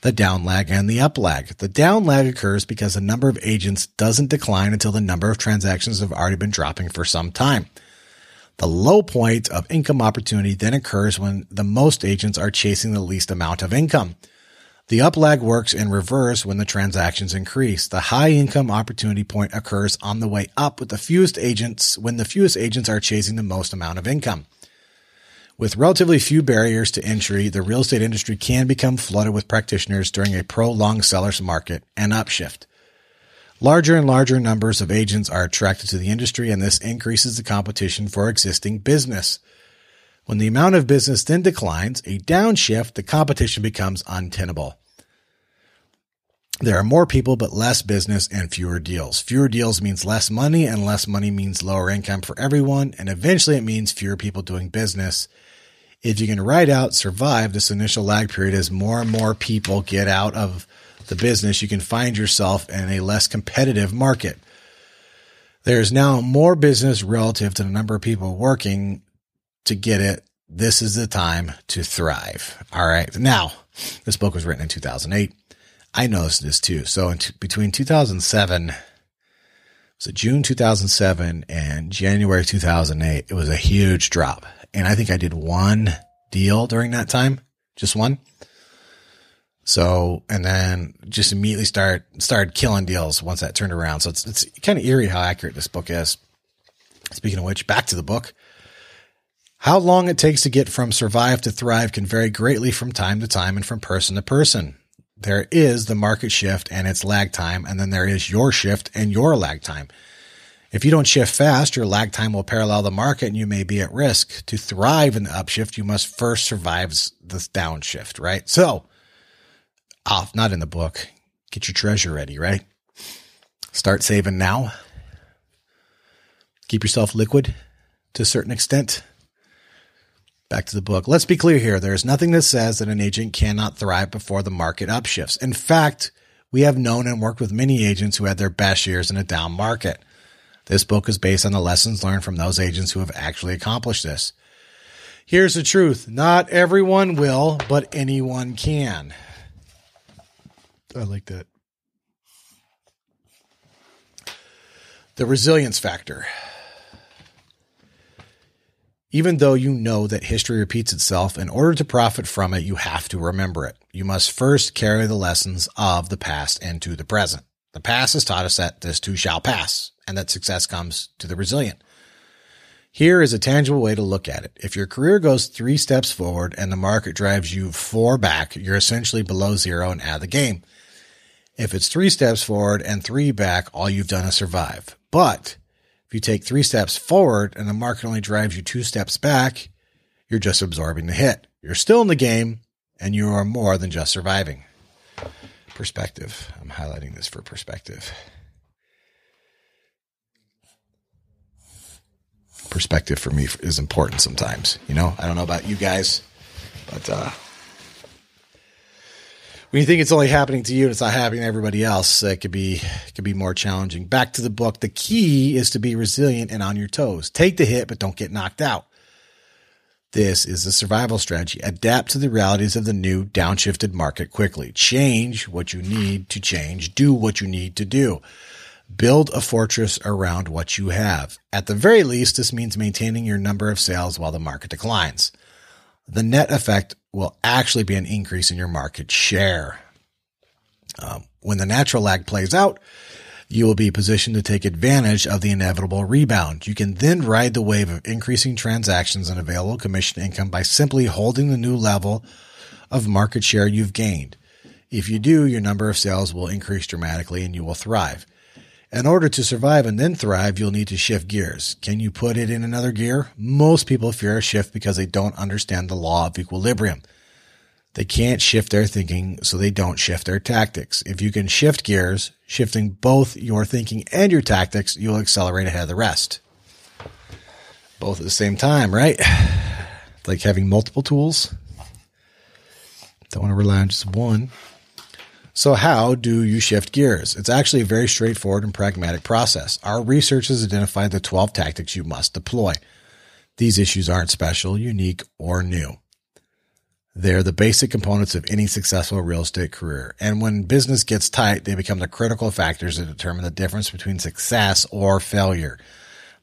Speaker 1: the down lag and the up lag. The down lag occurs because the number of agents doesn't decline until the number of transactions have already been dropping for some time. The low point of income opportunity then occurs when the most agents are chasing the least amount of income. The up lag works in reverse when the transactions increase. The high income opportunity point occurs on the way up with the fewest agents when the fewest agents are chasing the most amount of income. With relatively few barriers to entry, the real estate industry can become flooded with practitioners during a prolonged seller's market and upshift. Larger and larger numbers of agents are attracted to the industry, and this increases the competition for existing business. When the amount of business then declines, a downshift, the competition becomes untenable. There are more people, but less business and fewer deals. Fewer deals means less money, and less money means lower income for everyone, and eventually it means fewer people doing business if you can ride out, survive this initial lag period as more and more people get out of the business, you can find yourself in a less competitive market. There's now more business relative to the number of people working to get it. This is the time to thrive. All right. Now, this book was written in 2008. I noticed this too. So in t- between 2007, so June 2007 and January 2008, it was a huge drop and I think I did one deal during that time, just one. So, and then just immediately start, started killing deals once that turned around. So it's, it's kind of eerie how accurate this book is. Speaking of which, back to the book. How long it takes to get from survive to thrive can vary greatly from time to time and from person to person. There is the market shift and its lag time, and then there is your shift and your lag time. If you don't shift fast, your lag time will parallel the market and you may be at risk. To thrive in the upshift, you must first survive the downshift, right? So, off, not in the book. Get your treasure ready, right? Start saving now. Keep yourself liquid to a certain extent. Back to the book. Let's be clear here. There is nothing that says that an agent cannot thrive before the market upshifts. In fact, we have known and worked with many agents who had their best years in a down market. This book is based on the lessons learned from those agents who have actually accomplished this. Here's the truth. Not everyone will, but anyone can. I like that. The resilience factor. Even though you know that history repeats itself, in order to profit from it, you have to remember it. You must first carry the lessons of the past into the present. The past has taught us that this too shall pass and that success comes to the resilient. Here is a tangible way to look at it. If your career goes three steps forward and the market drives you four back, you're essentially below zero and out of the game. If it's three steps forward and three back, all you've done is survive. But if you take three steps forward and the market only drives you two steps back, you're just absorbing the hit. You're still in the game and you are more than just surviving. Perspective. I'm highlighting this for perspective. Perspective for me is important sometimes. You know, I don't know about you guys, but uh, when you think it's only happening to you and it's not happening to everybody else, it could be it could be more challenging. Back to the book. The key is to be resilient and on your toes. Take the hit, but don't get knocked out. This is a survival strategy. Adapt to the realities of the new downshifted market quickly. Change what you need to change. Do what you need to do. Build a fortress around what you have. At the very least, this means maintaining your number of sales while the market declines the net effect will actually be an increase in your market share. Um, when the natural lag plays out, you will be positioned to take advantage of the inevitable rebound. You can then ride the wave of increasing transactions and available commission income by simply holding the new level of market share you've gained. If you do, your number of sales will increase dramatically and you will thrive. In order to survive and then thrive, you'll need to shift gears. Can you put it in another gear? Most people fear a shift because they don't understand the law of equilibrium. They can't shift their thinking, so they don't shift their tactics. If you can shift gears, shifting both your thinking and your tactics, you'll accelerate ahead of the rest. Both at the same time, right? Like having multiple tools. Don't want to rely on just one. So, how do you shift gears? It's actually a very straightforward and pragmatic process. Our research has identified the 12 tactics you must deploy. These issues aren't special, unique, or new. They're the basic components of any successful real estate career. And when business gets tight, they become the critical factors that determine the difference between success or failure.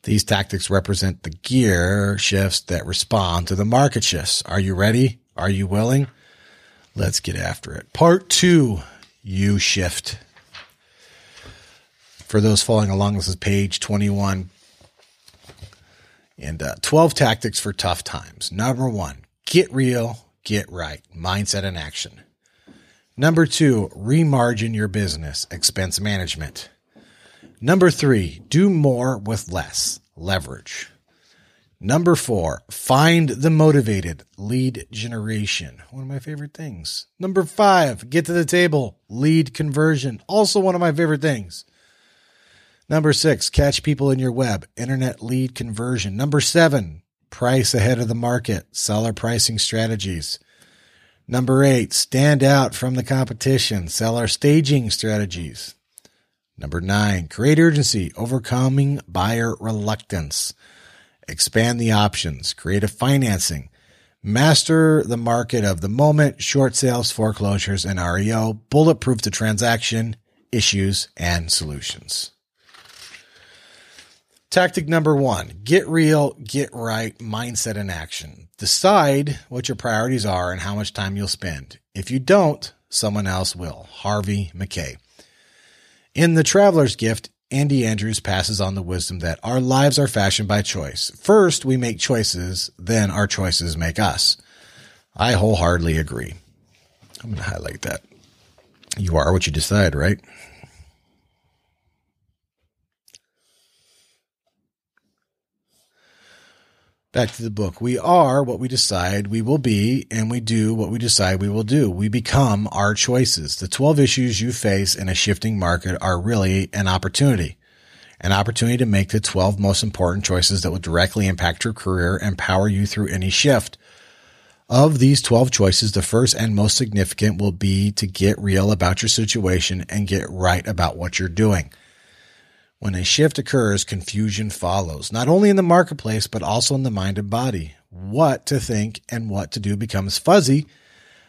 Speaker 1: These tactics represent the gear shifts that respond to the market shifts. Are you ready? Are you willing? Let's get after it. Part two U shift. For those following along, this is page 21. And uh, 12 tactics for tough times. Number one, get real, get right. Mindset and action. Number two, remargin your business, expense management. Number three, do more with less, leverage. Number four, find the motivated lead generation. One of my favorite things. Number five, get to the table, lead conversion. Also one of my favorite things. Number six, catch people in your web, internet lead conversion. Number seven, price ahead of the market, seller pricing strategies. Number eight, stand out from the competition, seller staging strategies. Number nine, create urgency, overcoming buyer reluctance expand the options, creative financing, master the market of the moment, short sales, foreclosures, and REO, bulletproof the transaction, issues, and solutions. Tactic number one get real, get right, mindset and action. Decide what your priorities are and how much time you'll spend. If you don't, someone else will. Harvey Mackay. In The Traveler's Gift, Andy Andrews passes on the wisdom that our lives are fashioned by choice. First, we make choices, then our choices make us. I wholeheartedly agree. I'm going to highlight that. You are what you decide, right? Back to the book. We are what we decide we will be, and we do what we decide we will do. We become our choices. The 12 issues you face in a shifting market are really an opportunity. An opportunity to make the 12 most important choices that will directly impact your career and power you through any shift. Of these 12 choices, the first and most significant will be to get real about your situation and get right about what you're doing. When a shift occurs, confusion follows, not only in the marketplace, but also in the mind and body. What to think and what to do becomes fuzzy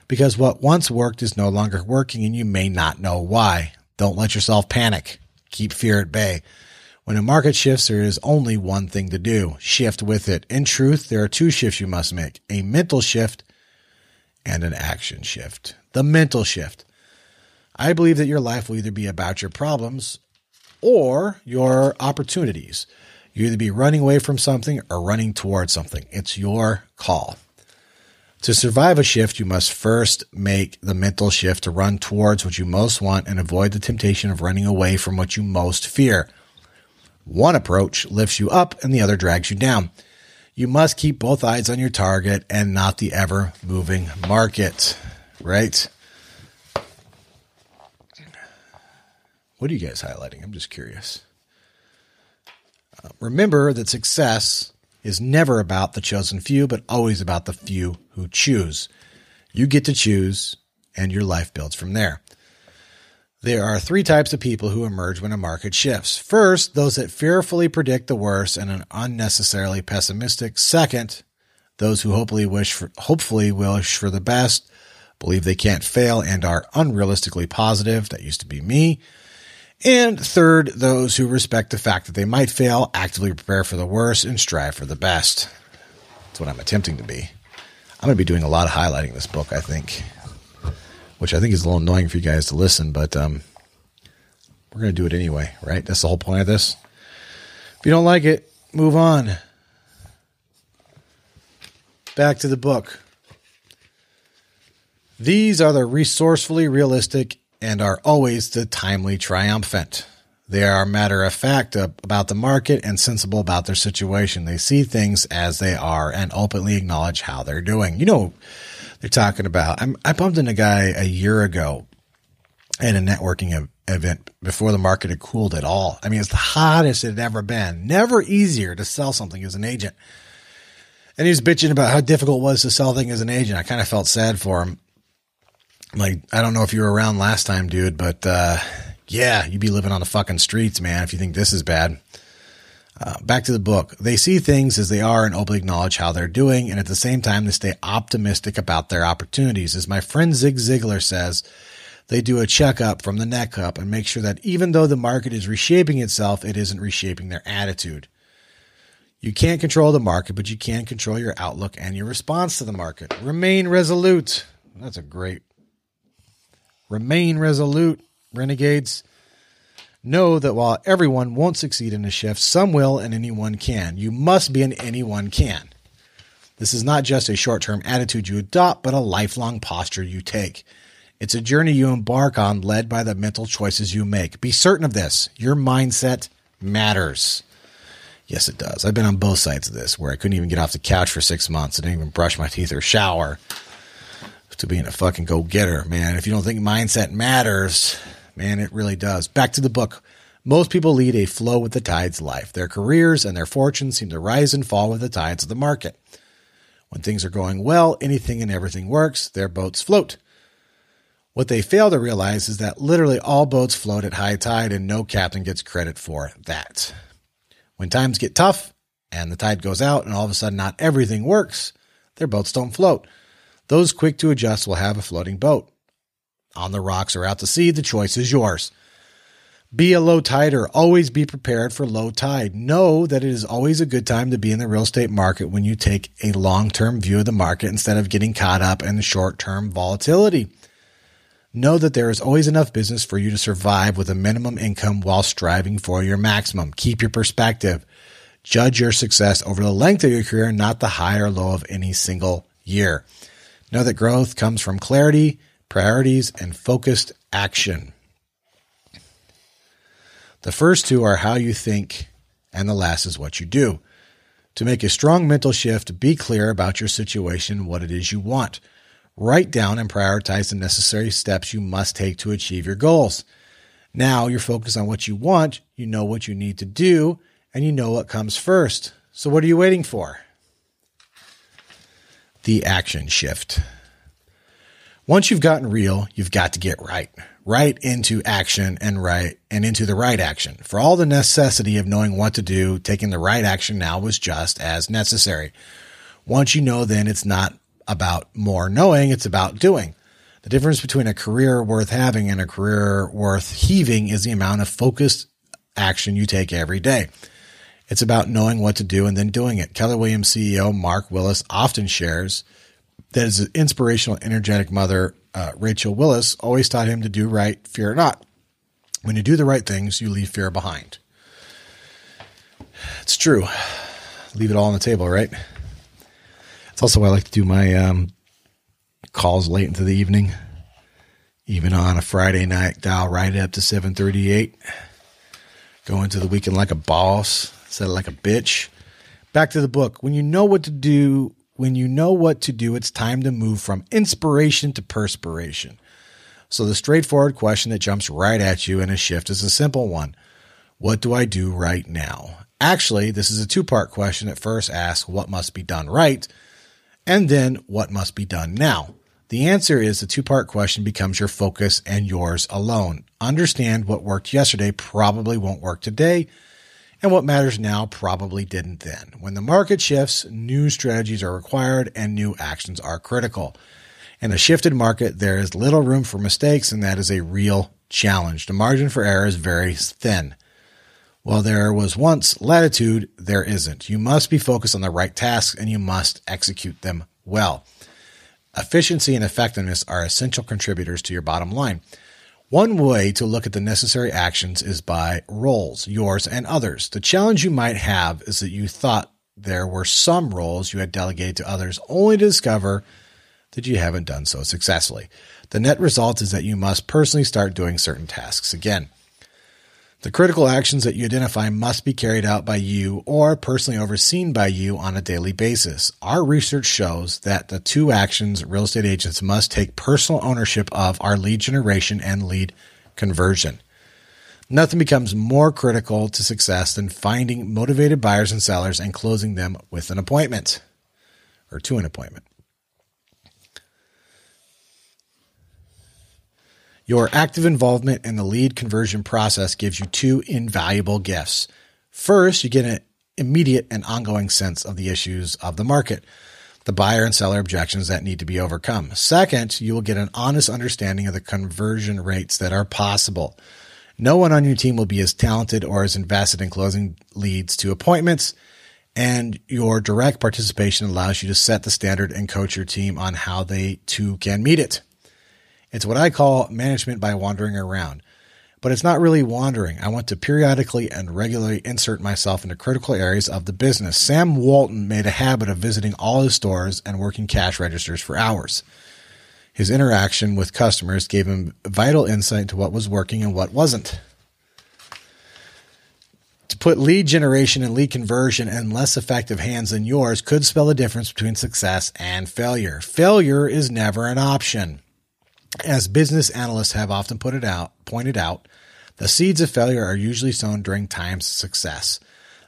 Speaker 1: because what once worked is no longer working and you may not know why. Don't let yourself panic. Keep fear at bay. When a market shifts, there is only one thing to do shift with it. In truth, there are two shifts you must make a mental shift and an action shift. The mental shift. I believe that your life will either be about your problems or your opportunities. You either be running away from something or running towards something. It's your call. To survive a shift, you must first make the mental shift to run towards what you most want and avoid the temptation of running away from what you most fear. One approach lifts you up and the other drags you down. You must keep both eyes on your target and not the ever moving market, right? What are you guys highlighting? I'm just curious. Uh, remember that success is never about the chosen few, but always about the few who choose. You get to choose, and your life builds from there. There are three types of people who emerge when a market shifts. First, those that fearfully predict the worst and are unnecessarily pessimistic. Second, those who hopefully wish for, hopefully wish for the best, believe they can't fail, and are unrealistically positive. That used to be me. And third, those who respect the fact that they might fail, actively prepare for the worst, and strive for the best. That's what I'm attempting to be. I'm going to be doing a lot of highlighting this book, I think, which I think is a little annoying for you guys to listen, but um, we're going to do it anyway, right? That's the whole point of this. If you don't like it, move on. Back to the book. These are the resourcefully realistic and are always the timely triumphant. They are matter of fact about the market and sensible about their situation. They see things as they are and openly acknowledge how they're doing. You know, they're talking about. I'm, i bumped into a guy a year ago at a networking event before the market had cooled at all. I mean, it's the hottest it had ever been. Never easier to sell something as an agent. And he was bitching about how difficult it was to sell things as an agent. I kind of felt sad for him like I don't know if you were around last time, dude, but uh, yeah, you'd be living on the fucking streets, man. If you think this is bad. Uh, back to the book. They see things as they are and openly acknowledge how they're doing, and at the same time, they stay optimistic about their opportunities. As my friend Zig Ziglar says, they do a checkup from the neck up and make sure that even though the market is reshaping itself, it isn't reshaping their attitude. You can't control the market, but you can control your outlook and your response to the market. Remain resolute. That's a great Remain resolute, renegades. Know that while everyone won't succeed in a shift, some will and anyone can. You must be an anyone can. This is not just a short term attitude you adopt, but a lifelong posture you take. It's a journey you embark on led by the mental choices you make. Be certain of this. Your mindset matters. Yes, it does. I've been on both sides of this where I couldn't even get off the couch for six months. I didn't even brush my teeth or shower to being a fucking go getter, man. If you don't think mindset matters, man, it really does. Back to the book. Most people lead a flow with the tides life. Their careers and their fortunes seem to rise and fall with the tides of the market. When things are going well, anything and everything works, their boats float. What they fail to realize is that literally all boats float at high tide and no captain gets credit for that. When times get tough and the tide goes out and all of a sudden not everything works, their boats don't float. Those quick to adjust will have a floating boat. On the rocks or out to sea, the choice is yours. Be a low tider. Always be prepared for low tide. Know that it is always a good time to be in the real estate market when you take a long term view of the market instead of getting caught up in the short term volatility. Know that there is always enough business for you to survive with a minimum income while striving for your maximum. Keep your perspective. Judge your success over the length of your career, not the high or low of any single year. Know that growth comes from clarity, priorities, and focused action. The first two are how you think, and the last is what you do. To make a strong mental shift, be clear about your situation, what it is you want. Write down and prioritize the necessary steps you must take to achieve your goals. Now you're focused on what you want, you know what you need to do, and you know what comes first. So what are you waiting for? The action shift. Once you've gotten real, you've got to get right. Right into action and right and into the right action. For all the necessity of knowing what to do, taking the right action now was just as necessary. Once you know, then it's not about more knowing, it's about doing. The difference between a career worth having and a career worth heaving is the amount of focused action you take every day. It's about knowing what to do and then doing it. Keller Williams CEO Mark Willis often shares that his inspirational, energetic mother, uh, Rachel Willis, always taught him to do right, fear not. When you do the right things, you leave fear behind. It's true. Leave it all on the table, right? It's also why I like to do my um, calls late into the evening, even on a Friday night. Dial right up to seven thirty-eight. Go into the weekend like a boss said like a bitch. Back to the book. When you know what to do, when you know what to do, it's time to move from inspiration to perspiration. So the straightforward question that jumps right at you in a shift is a simple one. What do I do right now? Actually, this is a two part question that first asks what must be done right and then what must be done now. The answer is the two part question becomes your focus and yours alone. Understand what worked yesterday probably won't work today and what matters now probably didn't then. When the market shifts, new strategies are required and new actions are critical. In a shifted market, there is little room for mistakes, and that is a real challenge. The margin for error is very thin. While there was once latitude, there isn't. You must be focused on the right tasks and you must execute them well. Efficiency and effectiveness are essential contributors to your bottom line. One way to look at the necessary actions is by roles, yours and others. The challenge you might have is that you thought there were some roles you had delegated to others only to discover that you haven't done so successfully. The net result is that you must personally start doing certain tasks again. The critical actions that you identify must be carried out by you or personally overseen by you on a daily basis. Our research shows that the two actions real estate agents must take personal ownership of are lead generation and lead conversion. Nothing becomes more critical to success than finding motivated buyers and sellers and closing them with an appointment or to an appointment. Your active involvement in the lead conversion process gives you two invaluable gifts. First, you get an immediate and ongoing sense of the issues of the market, the buyer and seller objections that need to be overcome. Second, you will get an honest understanding of the conversion rates that are possible. No one on your team will be as talented or as invested in closing leads to appointments, and your direct participation allows you to set the standard and coach your team on how they too can meet it. It's what I call management by wandering around. But it's not really wandering. I want to periodically and regularly insert myself into critical areas of the business. Sam Walton made a habit of visiting all his stores and working cash registers for hours. His interaction with customers gave him vital insight into what was working and what wasn't. To put lead generation and lead conversion in less effective hands than yours could spell the difference between success and failure. Failure is never an option. As business analysts have often put it out, pointed out, the seeds of failure are usually sown during times of success.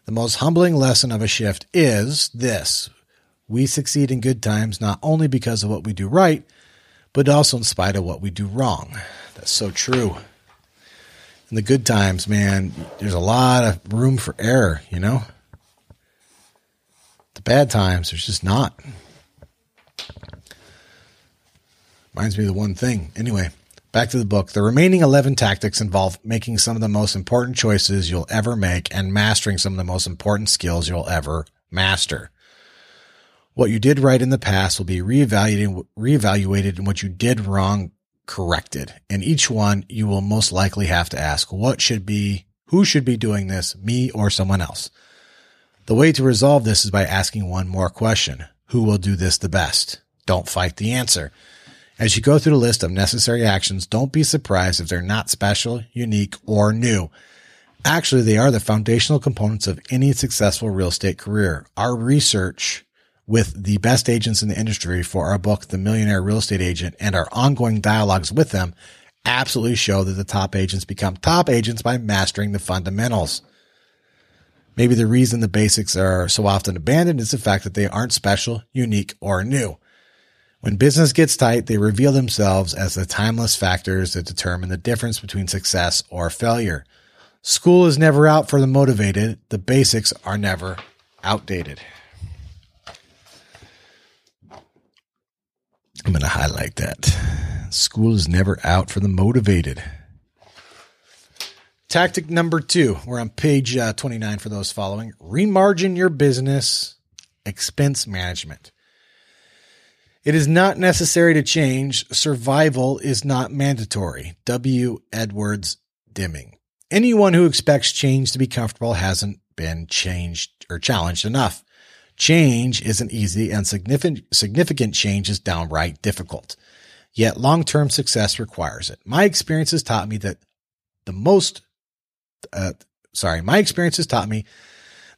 Speaker 1: The most humbling lesson of a shift is this. We succeed in good times not only because of what we do right, but also in spite of what we do wrong. That's so true. In the good times, man, there's a lot of room for error, you know? The bad times, there's just not. Reminds me of the one thing. Anyway, back to the book. The remaining 11 tactics involve making some of the most important choices you'll ever make and mastering some of the most important skills you'll ever master. What you did right in the past will be reevaluated, reevaluated and what you did wrong corrected. And each one you will most likely have to ask, what should be, who should be doing this, me or someone else? The way to resolve this is by asking one more question. Who will do this the best? Don't fight the answer. As you go through the list of necessary actions, don't be surprised if they're not special, unique, or new. Actually, they are the foundational components of any successful real estate career. Our research with the best agents in the industry for our book, The Millionaire Real Estate Agent, and our ongoing dialogues with them absolutely show that the top agents become top agents by mastering the fundamentals. Maybe the reason the basics are so often abandoned is the fact that they aren't special, unique, or new. When business gets tight, they reveal themselves as the timeless factors that determine the difference between success or failure. School is never out for the motivated. The basics are never outdated. I'm going to highlight that. School is never out for the motivated. Tactic number two, we're on page uh, 29 for those following. Remargin your business expense management. It is not necessary to change. Survival is not mandatory. W. Edwards Deming. Anyone who expects change to be comfortable hasn't been changed or challenged enough. Change isn't easy and significant, significant change is downright difficult. Yet long-term success requires it. My experience has taught me that the most, uh, sorry, my experience has taught me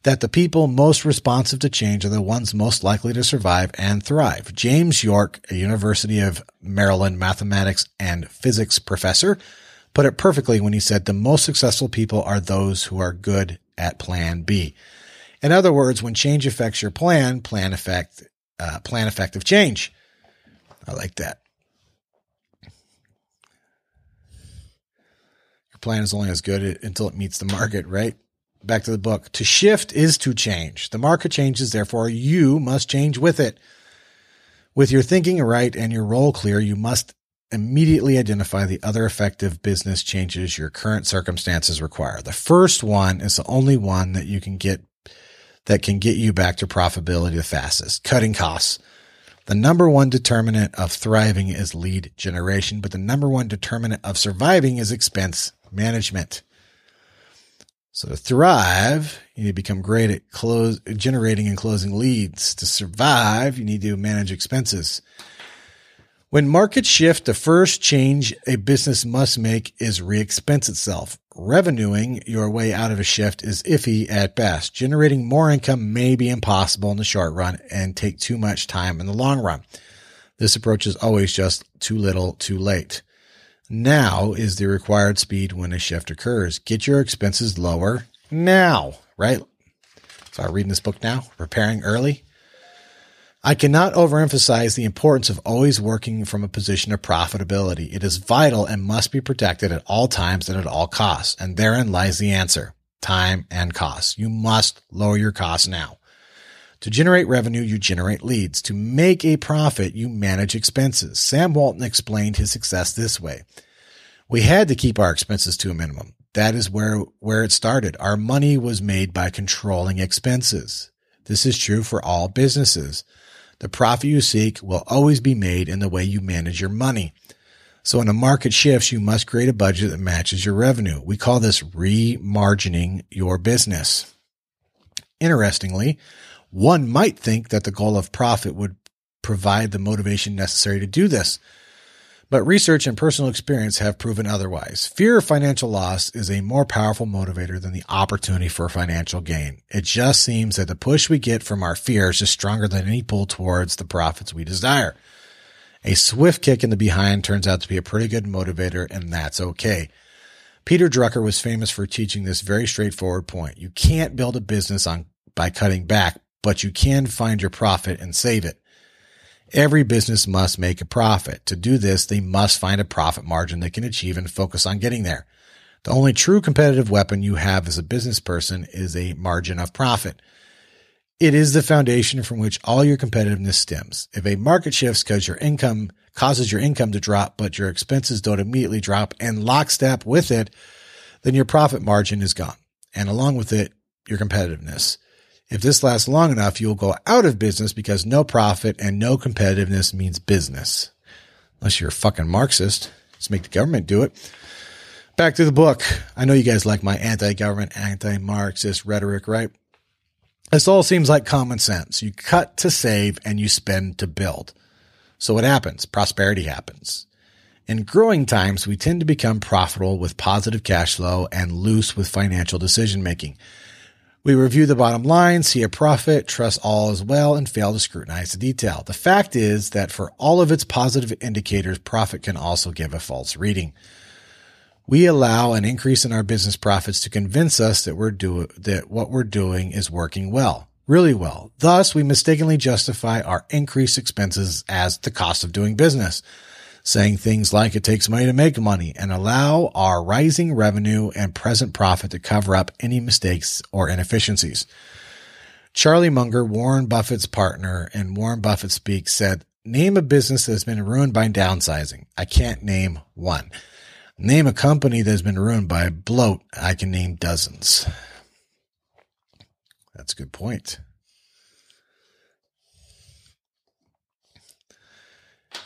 Speaker 1: that the people most responsive to change are the ones most likely to survive and thrive. James Yorke, a University of Maryland mathematics and physics professor, put it perfectly when he said the most successful people are those who are good at plan B. In other words, when change affects your plan, plan effect, uh, plan effective change. I like that. Your plan is only as good until it meets the market, right? Back to the book. To shift is to change. The market changes, therefore you must change with it. With your thinking right and your role clear, you must immediately identify the other effective business changes your current circumstances require. The first one is the only one that you can get that can get you back to profitability the fastest, cutting costs. The number one determinant of thriving is lead generation, but the number one determinant of surviving is expense management. So to thrive, you need to become great at close, generating and closing leads. To survive, you need to manage expenses. When markets shift, the first change a business must make is re-expense itself. Revenuing your way out of a shift is iffy at best. Generating more income may be impossible in the short run and take too much time in the long run. This approach is always just too little, too late. Now is the required speed when a shift occurs. Get your expenses lower now, right? So I'm reading this book now, preparing early. I cannot overemphasize the importance of always working from a position of profitability. It is vital and must be protected at all times and at all costs. And therein lies the answer. Time and costs. You must lower your costs now. To generate revenue, you generate leads. To make a profit, you manage expenses. Sam Walton explained his success this way. We had to keep our expenses to a minimum. That is where, where it started. Our money was made by controlling expenses. This is true for all businesses. The profit you seek will always be made in the way you manage your money. So when a market shifts, you must create a budget that matches your revenue. We call this remargining your business. Interestingly, one might think that the goal of profit would provide the motivation necessary to do this. But research and personal experience have proven otherwise. Fear of financial loss is a more powerful motivator than the opportunity for financial gain. It just seems that the push we get from our fears is stronger than any pull towards the profits we desire. A swift kick in the behind turns out to be a pretty good motivator, and that's okay. Peter Drucker was famous for teaching this very straightforward point. You can't build a business on by cutting back, but you can find your profit and save it. Every business must make a profit. To do this, they must find a profit margin they can achieve and focus on getting there. The only true competitive weapon you have as a business person is a margin of profit. It is the foundation from which all your competitiveness stems. If a market shifts because your income causes your income to drop, but your expenses don't immediately drop and lockstep with it, then your profit margin is gone. And along with it, your competitiveness. If this lasts long enough, you'll go out of business because no profit and no competitiveness means business. Unless you're a fucking Marxist. Let's make the government do it. Back to the book. I know you guys like my anti-government, anti-Marxist rhetoric, right? This all seems like common sense. You cut to save and you spend to build. So what happens? Prosperity happens. In growing times, we tend to become profitable with positive cash flow and loose with financial decision making. We review the bottom line, see a profit, trust all is well, and fail to scrutinize the detail. The fact is that for all of its positive indicators, profit can also give a false reading. We allow an increase in our business profits to convince us that we're do that what we're doing is working well. really well. Thus, we mistakenly justify our increased expenses as the cost of doing business, saying things like it takes money to make money and allow our rising revenue and present profit to cover up any mistakes or inefficiencies. Charlie Munger, Warren Buffett's partner and Warren Buffett Speaks said, name a business that has been ruined by downsizing. I can't name one. Name a company that has been ruined by bloat. I can name dozens. That's a good point.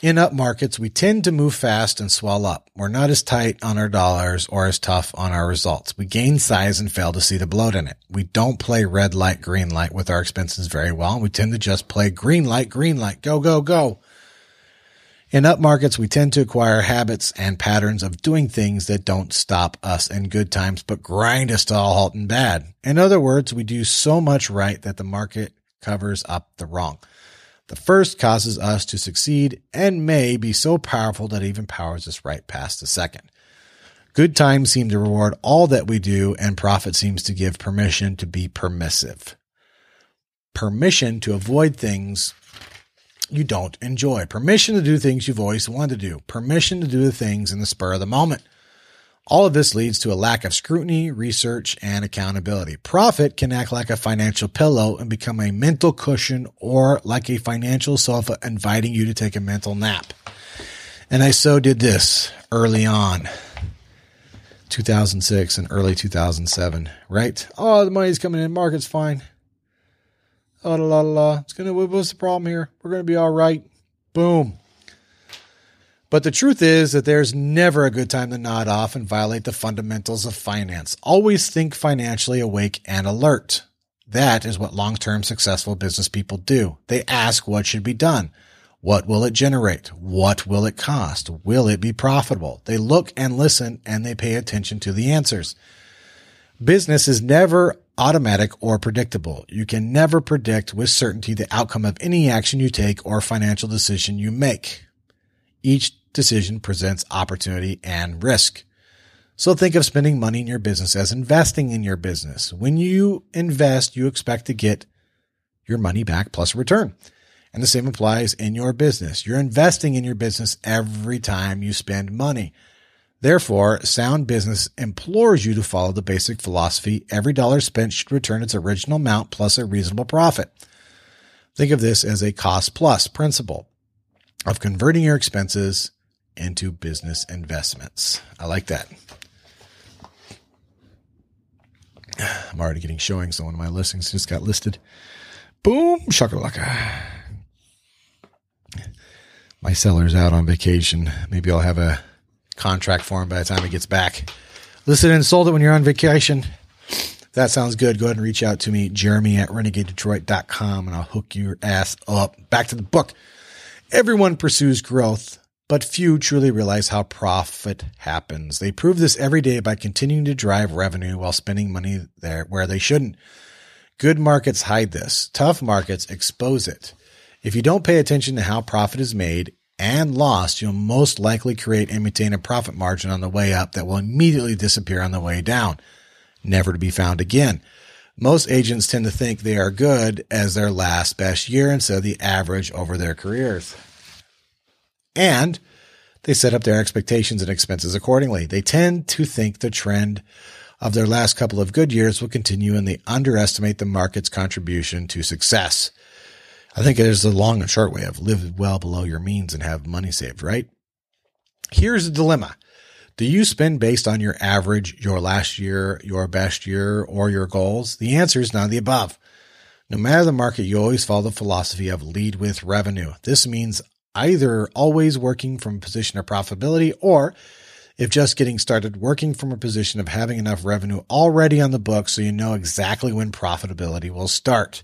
Speaker 1: In up markets, we tend to move fast and swell up. We're not as tight on our dollars or as tough on our results. We gain size and fail to see the bloat in it. We don't play red light, green light with our expenses very well. We tend to just play green light, green light, go, go, go. In up markets, we tend to acquire habits and patterns of doing things that don't stop us in good times, but grind us to a halt in bad. In other words, we do so much right that the market covers up the wrong. The first causes us to succeed and may be so powerful that it even powers us right past the second. Good times seem to reward all that we do, and profit seems to give permission to be permissive. Permission to avoid things you don't enjoy. Permission to do things you've always wanted to do. Permission to do the things in the spur of the moment. All of this leads to a lack of scrutiny, research, and accountability. Profit can act like a financial pillow and become a mental cushion or like a financial sofa inviting you to take a mental nap. And I so did this early on. 2006 and early 2007, right? Oh, the money's coming in, market's fine. Oh, la la la. It's gonna. What's the problem here? We're gonna be all right. Boom. But the truth is that there's never a good time to nod off and violate the fundamentals of finance. Always think financially awake and alert. That is what long-term successful business people do. They ask what should be done. What will it generate? What will it cost? Will it be profitable? They look and listen and they pay attention to the answers. Business is never automatic or predictable. You can never predict with certainty the outcome of any action you take or financial decision you make. Each decision presents opportunity and risk. So think of spending money in your business as investing in your business. When you invest, you expect to get your money back plus a return. And the same applies in your business. You're investing in your business every time you spend money. Therefore, sound business implores you to follow the basic philosophy every dollar spent should return its original amount plus a reasonable profit. Think of this as a cost plus principle of converting your expenses into business investments. I like that. I'm already getting showing, so one of my listings just got listed. Boom, shakalaka. My seller's out on vacation. Maybe I'll have a contract for him by the time he gets back. Listed and sold it when you're on vacation. That sounds good. Go ahead and reach out to me, Jeremy at renegadedetroit.com, and I'll hook your ass up. Back to the book. Everyone pursues growth but few truly realize how profit happens. They prove this every day by continuing to drive revenue while spending money there where they shouldn't. Good markets hide this. Tough markets expose it. If you don't pay attention to how profit is made and lost, you'll most likely create and maintain a profit margin on the way up that will immediately disappear on the way down, never to be found again. Most agents tend to think they are good as their last best year instead of the average over their careers and they set up their expectations and expenses accordingly. They tend to think the trend of their last couple of good years will continue and they underestimate the market's contribution to success. I think is the long and short way of live well below your means and have money saved, right? Here's the dilemma. Do you spend based on your average, your last year, your best year, or your goals? The answer is none of the above. No matter the market, you always follow the philosophy of lead with revenue. This means either always working from a position of profitability or if just getting started working from a position of having enough revenue already on the book so you know exactly when profitability will start.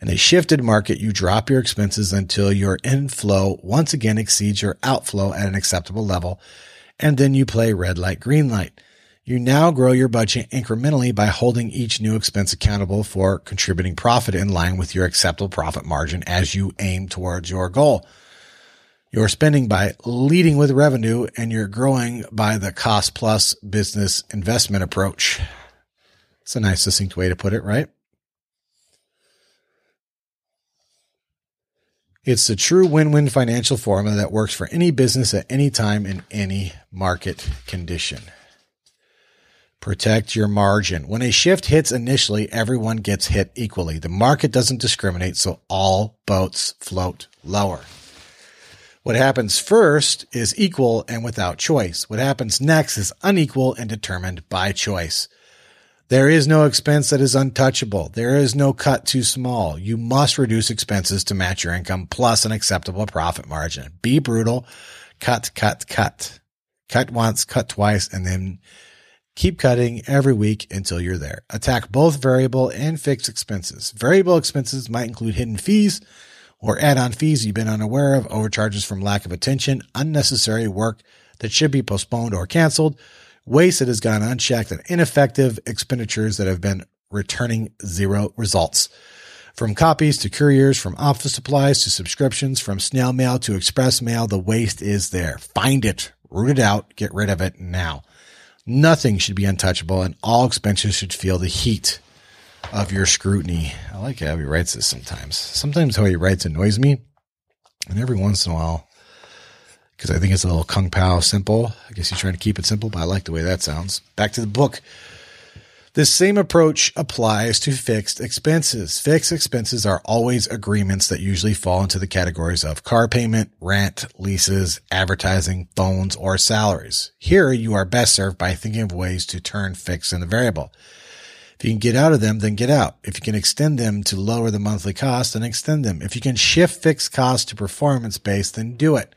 Speaker 1: In a shifted market, you drop your expenses until your inflow once again exceeds your outflow at an acceptable level, and then you play red light, green light. You now grow your budget incrementally by holding each new expense accountable for contributing profit in line with your acceptable profit margin as you aim towards your goal. You're spending by leading with revenue and you're growing by the cost plus business investment approach. It's a nice succinct way to put it, right? It's the true win win financial formula that works for any business at any time in any market condition. Protect your margin. When a shift hits initially, everyone gets hit equally. The market doesn't discriminate, so all boats float lower. What happens first is equal and without choice. What happens next is unequal and determined by choice. There is no expense that is untouchable. There is no cut too small. You must reduce expenses to match your income plus an acceptable profit margin. Be brutal. Cut, cut, cut. Cut once, cut twice, and then keep cutting every week until you're there. Attack both variable and fixed expenses. Variable expenses might include hidden fees, or add-on fees you've been unaware of, overcharges from lack of attention, unnecessary work that should be postponed or canceled, waste that has gone unchecked, and ineffective expenditures that have been returning zero results. From copies to couriers, from office supplies to subscriptions, from snail mail to express mail, the waste is there. Find it, root it out, get rid of it now. Nothing should be untouchable, and all expenses should feel the heat of your scrutiny. I like how he writes this sometimes. Sometimes how he writes annoys me. And every once in a while, because I think it's a little kung pao simple. I guess he's trying to keep it simple, but I like the way that sounds. Back to the book. This same approach applies to fixed expenses. Fixed expenses are always agreements that usually fall into the categories of car payment, rent, leases, advertising, phones, or salaries. Here you are best served by thinking of ways to turn fixed into variable. If you can get out of them, then get out. If you can extend them to lower the monthly cost, then extend them. If you can shift fixed costs to performance based, then do it.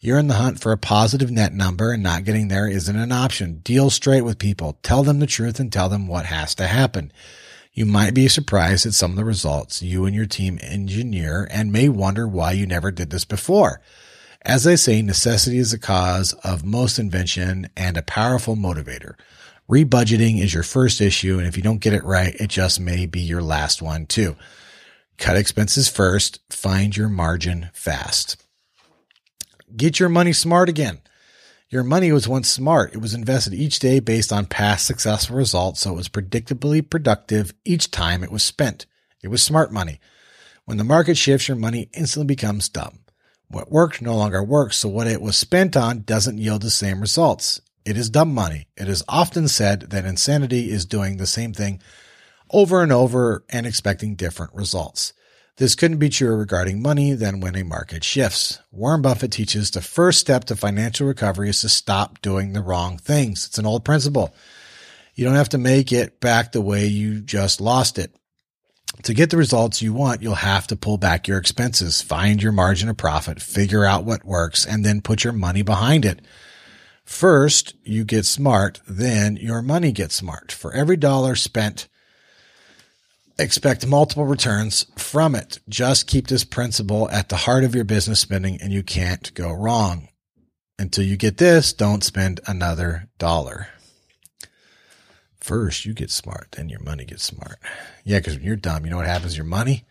Speaker 1: You're in the hunt for a positive net number and not getting there isn't an option. Deal straight with people. Tell them the truth and tell them what has to happen. You might be surprised at some of the results you and your team engineer and may wonder why you never did this before. As I say, necessity is the cause of most invention and a powerful motivator. Rebudgeting is your first issue, and if you don't get it right, it just may be your last one too. Cut expenses first, find your margin fast. Get your money smart again. Your money was once smart. It was invested each day based on past successful results, so it was predictably productive each time it was spent. It was smart money. When the market shifts, your money instantly becomes dumb. What worked no longer works, so what it was spent on doesn't yield the same results. It is dumb money. It is often said that insanity is doing the same thing over and over and expecting different results. This couldn't be truer regarding money than when a market shifts. Warren Buffett teaches the first step to financial recovery is to stop doing the wrong things. It's an old principle. You don't have to make it back the way you just lost it. To get the results you want, you'll have to pull back your expenses, find your margin of profit, figure out what works, and then put your money behind it. First, you get smart, then your money gets smart. For every dollar spent, expect multiple returns from it. Just keep this principle at the heart of your business spending and you can't go wrong. Until you get this, don't spend another dollar. First, you get smart, then your money gets smart. Yeah, because when you're dumb, you know what happens? Your money,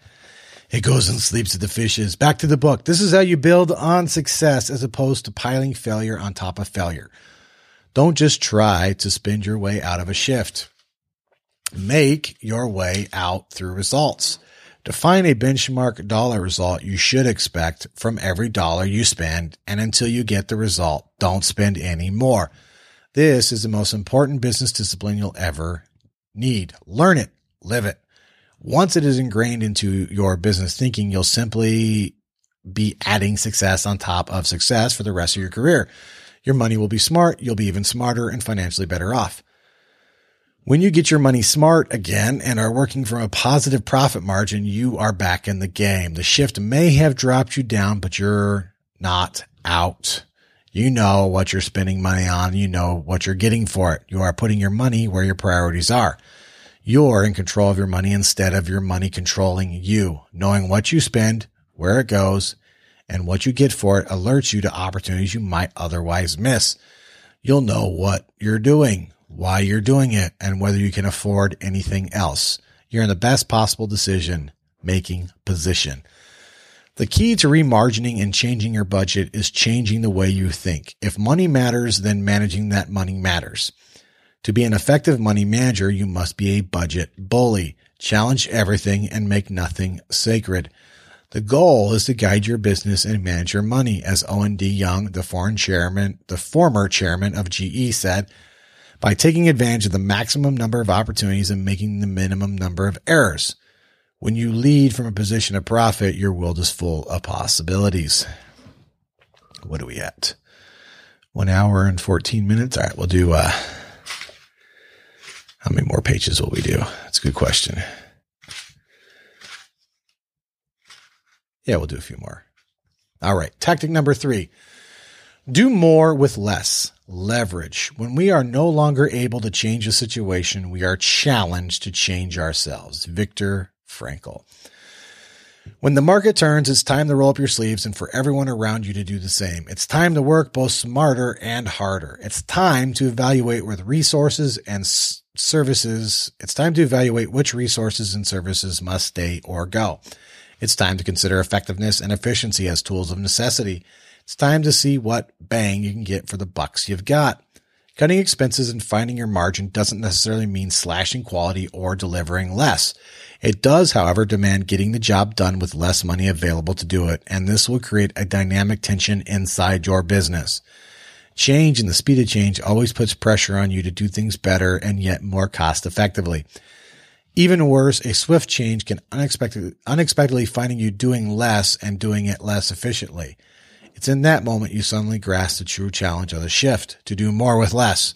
Speaker 1: it goes and sleeps with the fishes. Back to the book. This is how you build on success as opposed to piling failure on top of failure. Don't just try to spend your way out of a shift make your way out through results. Define a benchmark dollar result you should expect from every dollar you spend, and until you get the result, don't spend any more. This is the most important business discipline you'll ever need. Learn it, live it. Once it is ingrained into your business thinking, you'll simply be adding success on top of success for the rest of your career. Your money will be smart, you'll be even smarter and financially better off. When you get your money smart again and are working from a positive profit margin, you are back in the game. The shift may have dropped you down, but you're not out. You know what you're spending money on. You know what you're getting for it. You are putting your money where your priorities are. You're in control of your money instead of your money controlling you. Knowing what you spend, where it goes, and what you get for it alerts you to opportunities you might otherwise miss. You'll know what you're doing why you're doing it, and whether you can afford anything else. You're in the best possible decision making position. The key to remargining and changing your budget is changing the way you think. If money matters, then managing that money matters. To be an effective money manager, you must be a budget bully. Challenge everything and make nothing sacred. The goal is to guide your business and manage your money. As Owen D. Young, the foreign chairman, the former chairman of GE said, by taking advantage of the maximum number of opportunities and making the minimum number of errors. When you lead from a position of profit, your world is full of possibilities. What are we at? One hour and 14 minutes. All right, we'll do, uh, how many more pages will we do? That's a good question. Yeah, we'll do a few more. All right. Tactic number three do more with less. Leverage. When we are no longer able to change a situation, we are challenged to change ourselves. Viktor Frankl. When the market turns, it's time to roll up your sleeves and for everyone around you to do the same. It's time to work both smarter and harder. It's time to evaluate with resources and services. It's time to evaluate which resources and services must stay or go. It's time to consider effectiveness and efficiency as tools of necessity. It's time to see what bang you can get for the bucks you've got. Cutting expenses and finding your margin doesn't necessarily mean slashing quality or delivering less. It does, however, demand getting the job done with less money available to do it, and this will create a dynamic tension inside your business. Change and the speed of change always puts pressure on you to do things better and yet more cost effectively. Even worse, a swift change can unexpectedly, unexpectedly finding you doing less and doing it less efficiently. It's in that moment you suddenly grasp the true challenge of the shift to do more with less.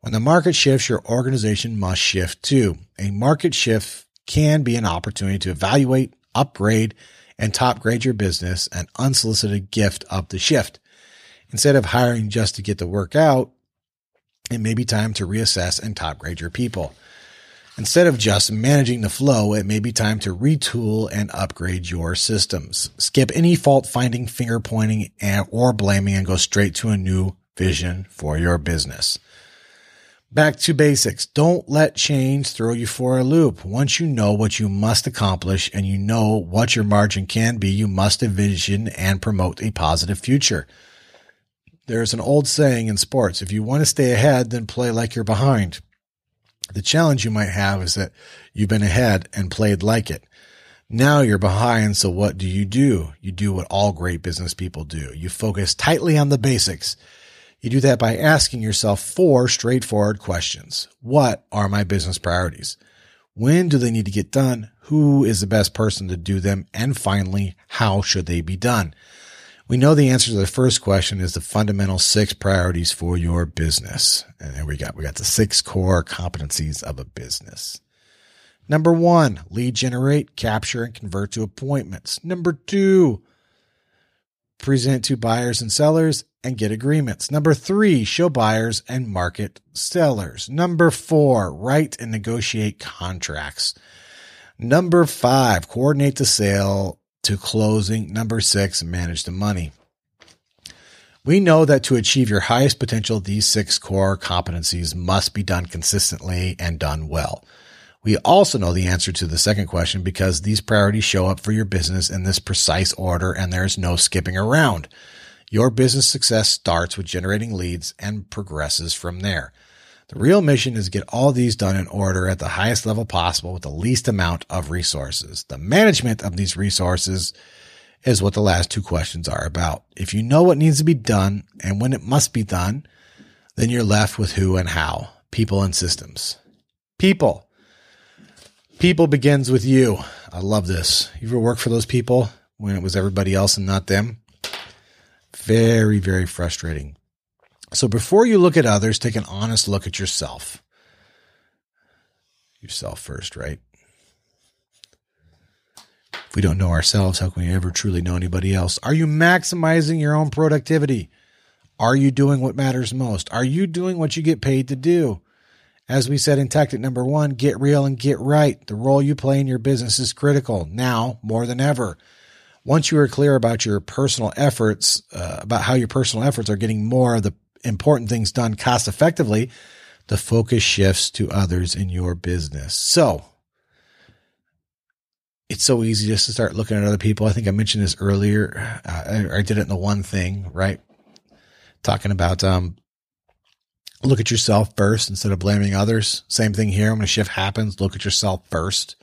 Speaker 1: When the market shifts, your organization must shift too. A market shift can be an opportunity to evaluate, upgrade, and top grade your business, an unsolicited gift of the shift. Instead of hiring just to get the work out, it may be time to reassess and top grade your people. Instead of just managing the flow, it may be time to retool and upgrade your systems. Skip any fault finding, finger pointing, and, or blaming and go straight to a new vision for your business. Back to basics. Don't let change throw you for a loop. Once you know what you must accomplish and you know what your margin can be, you must envision and promote a positive future. There's an old saying in sports, if you want to stay ahead, then play like you're behind. The challenge you might have is that you've been ahead and played like it. Now you're behind. So what do you do? You do what all great business people do. You focus tightly on the basics. You do that by asking yourself four straightforward questions. What are my business priorities? When do they need to get done? Who is the best person to do them? And finally, how should they be done? We know the answer to the first question is the fundamental six priorities for your business. And there we got, we got the six core competencies of a business. Number one, lead generate, capture, and convert to appointments. Number two, present to buyers and sellers and get agreements. Number three, show buyers and market sellers. Number four, write and negotiate contracts. Number five, coordinate the sale to closing. Number six, manage the money. We know that to achieve your highest potential, these six core competencies must be done consistently and done well. We also know the answer to the second question because these priorities show up for your business in this precise order and there's no skipping around. Your business success starts with generating leads and progresses from there. The real mission is to get all these done in order at the highest level possible with the least amount of resources. The management of these resources is what the last two questions are about. If you know what needs to be done and when it must be done, then you're left with who and how, people and systems. People. People begins with you. I love this. You ever work for those people when it was everybody else and not them? Very, very frustrating. So before you look at others, take an honest look at yourself. Yourself first, right? If we don't know ourselves, how can we ever truly know anybody else? Are you maximizing your own productivity? Are you doing what matters most? Are you doing what you get paid to do? As we said in tactic number one, get real and get right. The role you play in your business is critical now more than ever. Once you are clear about your personal efforts, uh, about how your personal efforts are getting more of the important things done cost effectively, the focus shifts to others in your business. So it's so easy just to start looking at other people. I think I mentioned this earlier. Uh, I, I, did it in the one thing, right? Talking about, um, look at yourself first instead of blaming others. Same thing here. When a shift happens, look at yourself first.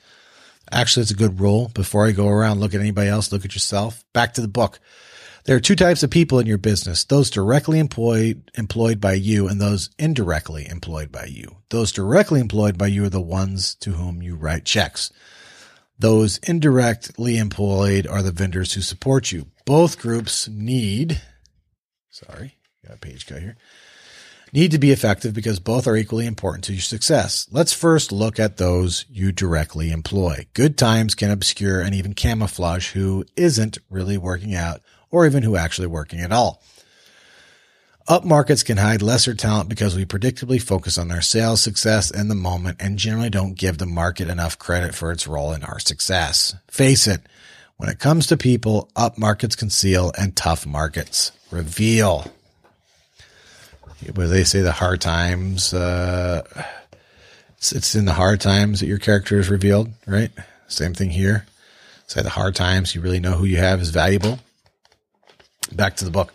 Speaker 1: Actually, it's a good rule. Before I go around, look at anybody else, look at yourself. Back to the book. There are two types of people in your business, those directly employed, employed by you and those indirectly employed by you. Those directly employed by you are the ones to whom you write checks. Those indirectly employed are the vendors who support you. Both groups need, sorry, got a page cut here, need to be effective because both are equally important to your success. Let's first look at those you directly employ. Good times can obscure and even camouflage who isn't really working out or even who actually working at all. Up markets can hide lesser talent because we predictably focus on our sales success in the moment and generally don't give the market enough credit for its role in our success. Face it, when it comes to people, up markets conceal and tough markets reveal. Where they say the hard times, uh, it's, it's in the hard times that your character is revealed, right? Same thing here. Say the hard times, you really know who you have is valuable. Back to the book.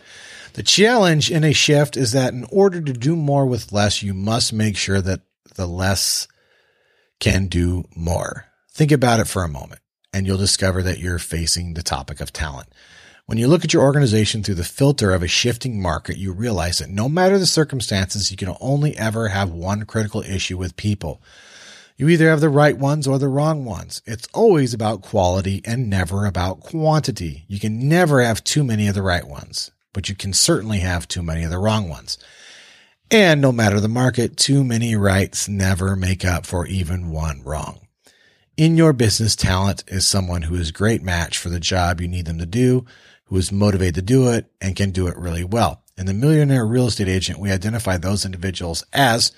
Speaker 1: The challenge in a shift is that in order to do more with less, you must make sure that the less can do more. Think about it for a moment and you'll discover that you're facing the topic of talent. When you look at your organization through the filter of a shifting market, you realize that no matter the circumstances, you can only ever have one critical issue with people. You either have the right ones or the wrong ones. It's always about quality and never about quantity. You can never have too many of the right ones, but you can certainly have too many of the wrong ones. And no matter the market, too many rights never make up for even one wrong. In your business, talent is someone who is a great match for the job you need them to do, who is motivated to do it and can do it really well. In the Millionaire Real Estate Agent, we identify those individuals as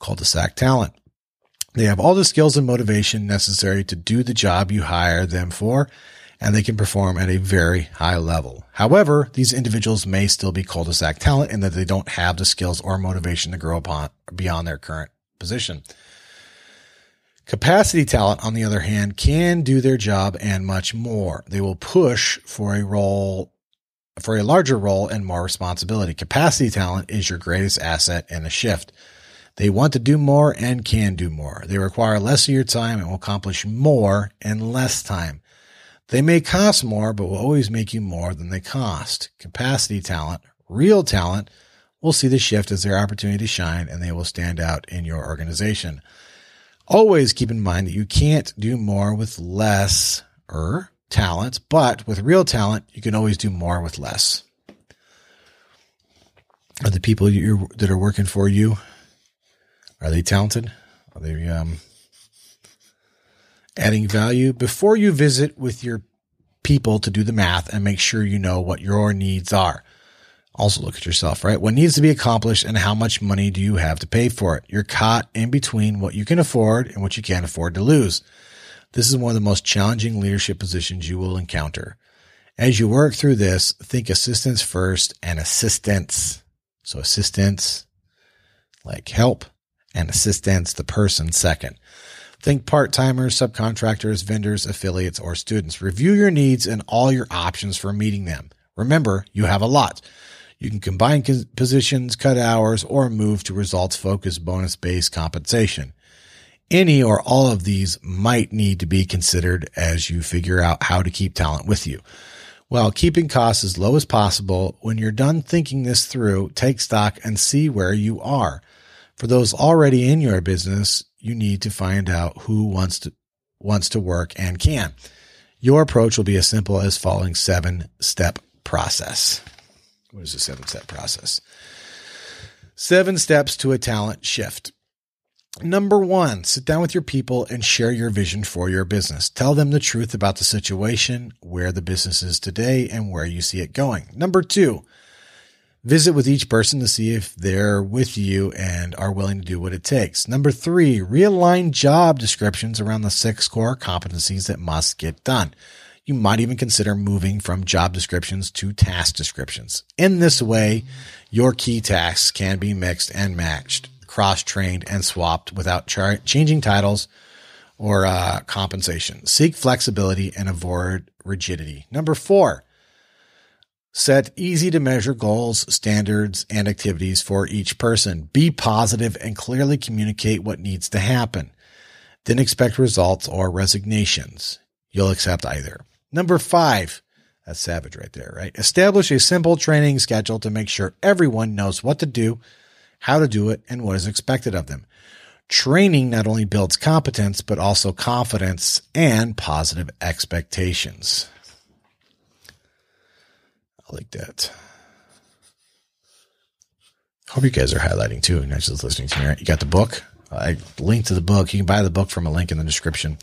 Speaker 1: cul-de-sac talent. They have all the skills and motivation necessary to do the job you hire them for, and they can perform at a very high level. However, these individuals may still be cul-de-sac talent in that they don't have the skills or motivation to grow upon beyond their current position. Capacity talent, on the other hand, can do their job and much more. They will push for a role, for a larger role and more responsibility. Capacity talent is your greatest asset in a shift. They want to do more and can do more. They require less of your time and will accomplish more in less time. They may cost more, but will always make you more than they cost. Capacity talent, real talent, will see the shift as their opportunity to shine and they will stand out in your organization. Always keep in mind that you can't do more with less or talent, but with real talent, you can always do more with less. Are the people that are working for you are they talented? Are they um, adding value? Before you visit with your people to do the math and make sure you know what your needs are. Also look at yourself, right? What needs to be accomplished and how much money do you have to pay for it? You're caught in between what you can afford and what you can't afford to lose. This is one of the most challenging leadership positions you will encounter. As you work through this, think assistance first and assistance. So assistance, like help, and assistance, the person second. Think part timers, subcontractors, vendors, affiliates, or students. Review your needs and all your options for meeting them. Remember, you have a lot. You can combine positions, cut hours, or move to results focused bonus based compensation. Any or all of these might need to be considered as you figure out how to keep talent with you. While keeping costs as low as possible, when you're done thinking this through, take stock and see where you are. For those already in your business, you need to find out who wants to wants to work and can. Your approach will be as simple as following seven step process. What is the seven step process? Seven steps to a talent shift. Number one, sit down with your people and share your vision for your business. Tell them the truth about the situation, where the business is today, and where you see it going. Number two, visit with each person to see if they're with you and are willing to do what it takes. Number three, realign job descriptions around the six core competencies that must get done you might even consider moving from job descriptions to task descriptions. In this way, your key tasks can be mixed and matched, cross trained and swapped without char- changing titles or uh, compensation. Seek flexibility and avoid rigidity. Number four, set easy to measure goals, standards, and activities for each person. Be positive and clearly communicate what needs to happen. Then expect results or resignations. You'll accept either. Number five, that's savage right there, right? Establish a simple training schedule to make sure everyone knows what to do, how to do it, and what is expected of them. Training not only builds competence, but also confidence and positive expectations. I like that. Hope you guys are highlighting too, not just listening to me. Right? You got the book. I link to the book. You can buy the book from a link in the description.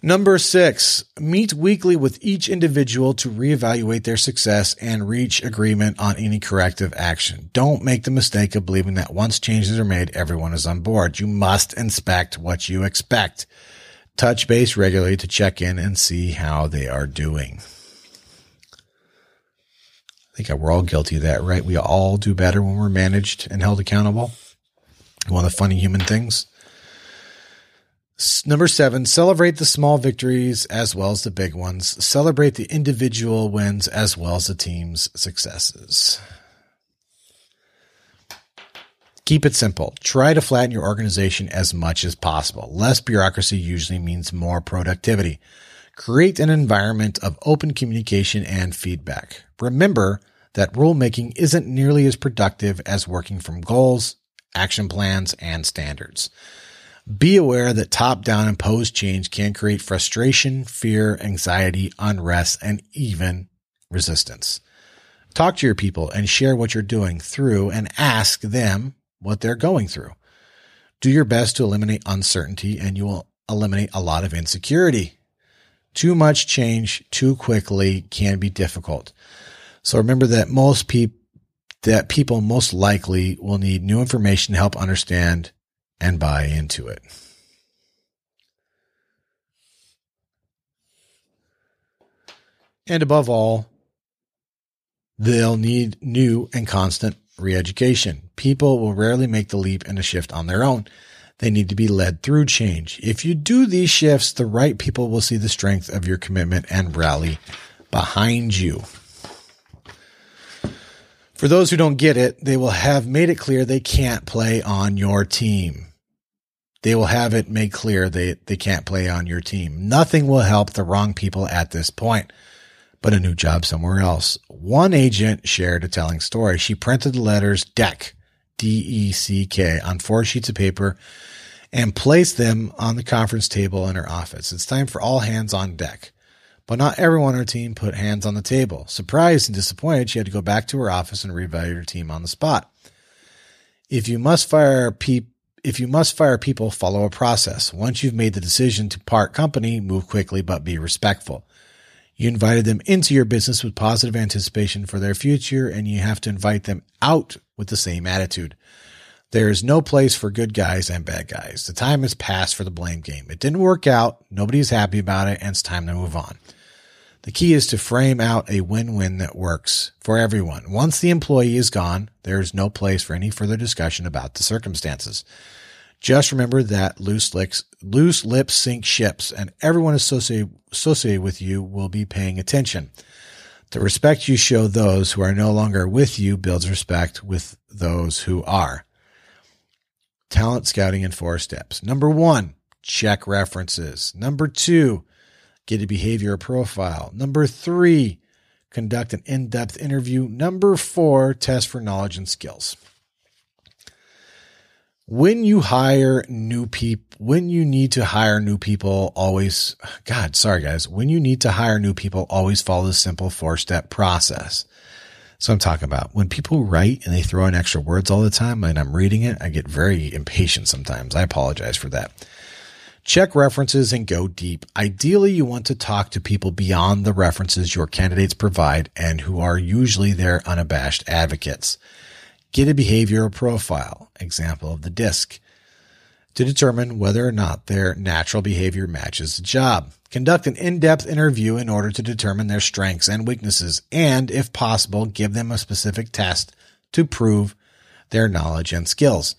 Speaker 1: Number six, meet weekly with each individual to reevaluate their success and reach agreement on any corrective action. Don't make the mistake of believing that once changes are made, everyone is on board. You must inspect what you expect. Touch base regularly to check in and see how they are doing. I think we're all guilty of that, right? We all do better when we're managed and held accountable. One of the funny human things. Number seven, celebrate the small victories as well as the big ones. Celebrate the individual wins as well as the team's successes. Keep it simple. Try to flatten your organization as much as possible. Less bureaucracy usually means more productivity. Create an environment of open communication and feedback. Remember that rulemaking isn't nearly as productive as working from goals, action plans, and standards. Be aware that top down imposed change can create frustration, fear, anxiety, unrest, and even resistance. Talk to your people and share what you're doing through and ask them what they're going through. Do your best to eliminate uncertainty and you will eliminate a lot of insecurity. Too much change too quickly can be difficult. So remember that most people that people most likely will need new information to help understand and buy into it. And above all, they'll need new and constant re-education. People will rarely make the leap and a shift on their own. They need to be led through change. If you do these shifts, the right people will see the strength of your commitment and rally behind you. For those who don't get it, they will have made it clear they can't play on your team. They will have it made clear they, they can't play on your team. Nothing will help the wrong people at this point, but a new job somewhere else. One agent shared a telling story. She printed the letters DEC, D-E-C-K on four sheets of paper and placed them on the conference table in her office. It's time for all hands on deck. But not everyone on her team put hands on the table. Surprised and disappointed, she had to go back to her office and reevaluate her team on the spot. If you must fire pe- if you must fire people, follow a process. Once you've made the decision to part company, move quickly but be respectful. You invited them into your business with positive anticipation for their future, and you have to invite them out with the same attitude. There is no place for good guys and bad guys. The time has passed for the blame game. It didn't work out. Nobody's happy about it, and it's time to move on. The key is to frame out a win-win that works for everyone. Once the employee is gone, there is no place for any further discussion about the circumstances. Just remember that loose lips, loose lips sink ships and everyone associated, associated with you will be paying attention. The respect you show those who are no longer with you builds respect with those who are. Talent scouting in four steps. Number one, check references. Number two, get a behavior profile. Number three, conduct an in-depth interview. Number four, test for knowledge and skills. When you hire new people, when you need to hire new people, always, God, sorry guys, when you need to hire new people, always follow the simple four step process. So I'm talking about when people write and they throw in extra words all the time and I'm reading it, I get very impatient sometimes. I apologize for that. Check references and go deep. Ideally, you want to talk to people beyond the references your candidates provide and who are usually their unabashed advocates. Get a behavioral profile, example of the DISC, to determine whether or not their natural behavior matches the job. Conduct an in-depth interview in order to determine their strengths and weaknesses, and if possible, give them a specific test to prove their knowledge and skills.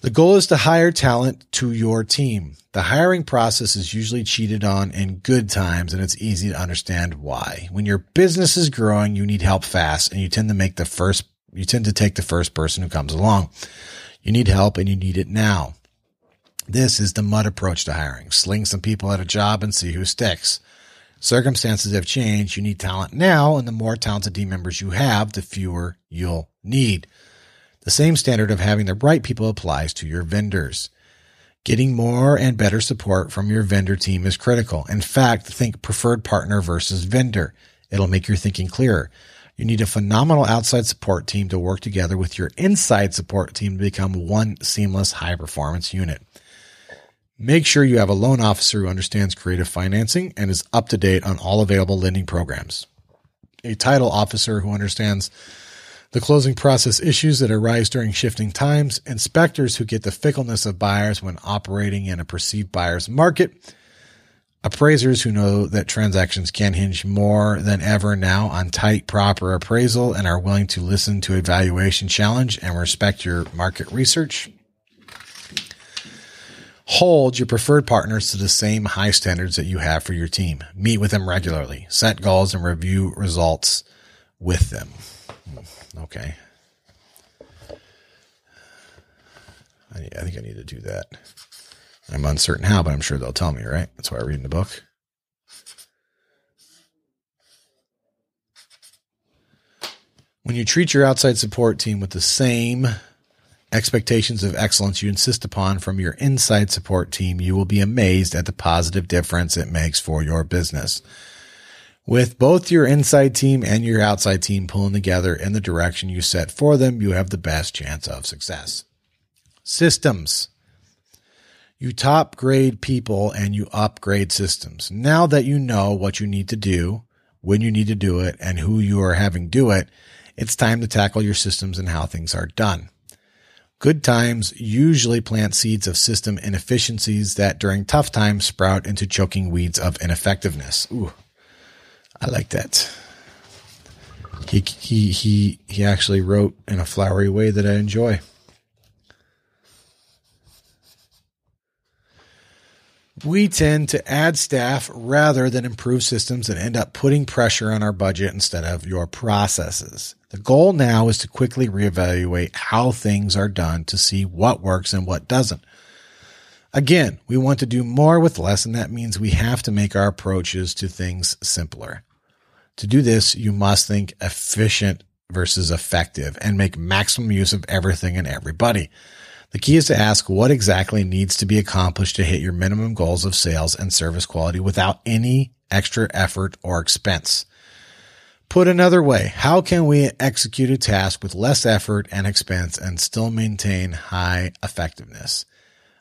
Speaker 1: The goal is to hire talent to your team. The hiring process is usually cheated on in good times and it's easy to understand why. When your business is growing, you need help fast and you tend to make the first, you tend to take the first person who comes along. You need help and you need it now. This is the mud approach to hiring. Sling some people at a job and see who sticks. Circumstances have changed. You need talent now, and the more talented team members you have, the fewer you'll need. The same standard of having the right people applies to your vendors. Getting more and better support from your vendor team is critical. In fact, think preferred partner versus vendor. It'll make your thinking clearer. You need a phenomenal outside support team to work together with your inside support team to become one seamless high performance unit. Make sure you have a loan officer who understands creative financing and is up to date on all available lending programs. A title officer who understands the closing process issues that arise during shifting times, inspectors who get the fickleness of buyers when operating in a perceived buyer's market, appraisers who know that transactions can hinge more than ever now on tight, proper appraisal and are willing to listen to evaluation challenge and respect your market research. Hold your preferred partners to the same high standards that you have for your team. Meet with them regularly, set goals and review results with them. Hmm, okay. I, I think I need to do that. I'm uncertain how, but I'm sure they'll tell me, right? That's why I read in the book. When you treat your outside support team with the same expectations of excellence you insist upon from your inside support team, you will be amazed at the positive difference it makes for your business. With both your inside team and your outside team pulling together in the direction you set for them, you have the best chance of success. Systems. You top grade people and you upgrade systems. Now that you know what you need to do, when you need to do it, and who you are having do it, it's time to tackle your systems and how things are done. Good times usually plant seeds of system inefficiencies that during tough times sprout into choking weeds of ineffectiveness. Ooh, I like that. He he he he actually wrote in a flowery way that I enjoy. We tend to add staff rather than improve systems and end up putting pressure on our budget instead of your processes. The goal now is to quickly reevaluate how things are done to see what works and what doesn't. Again, we want to do more with less, and that means we have to make our approaches to things simpler. To do this, you must think efficient versus effective and make maximum use of everything and everybody. The key is to ask what exactly needs to be accomplished to hit your minimum goals of sales and service quality without any extra effort or expense. Put another way, how can we execute a task with less effort and expense and still maintain high effectiveness?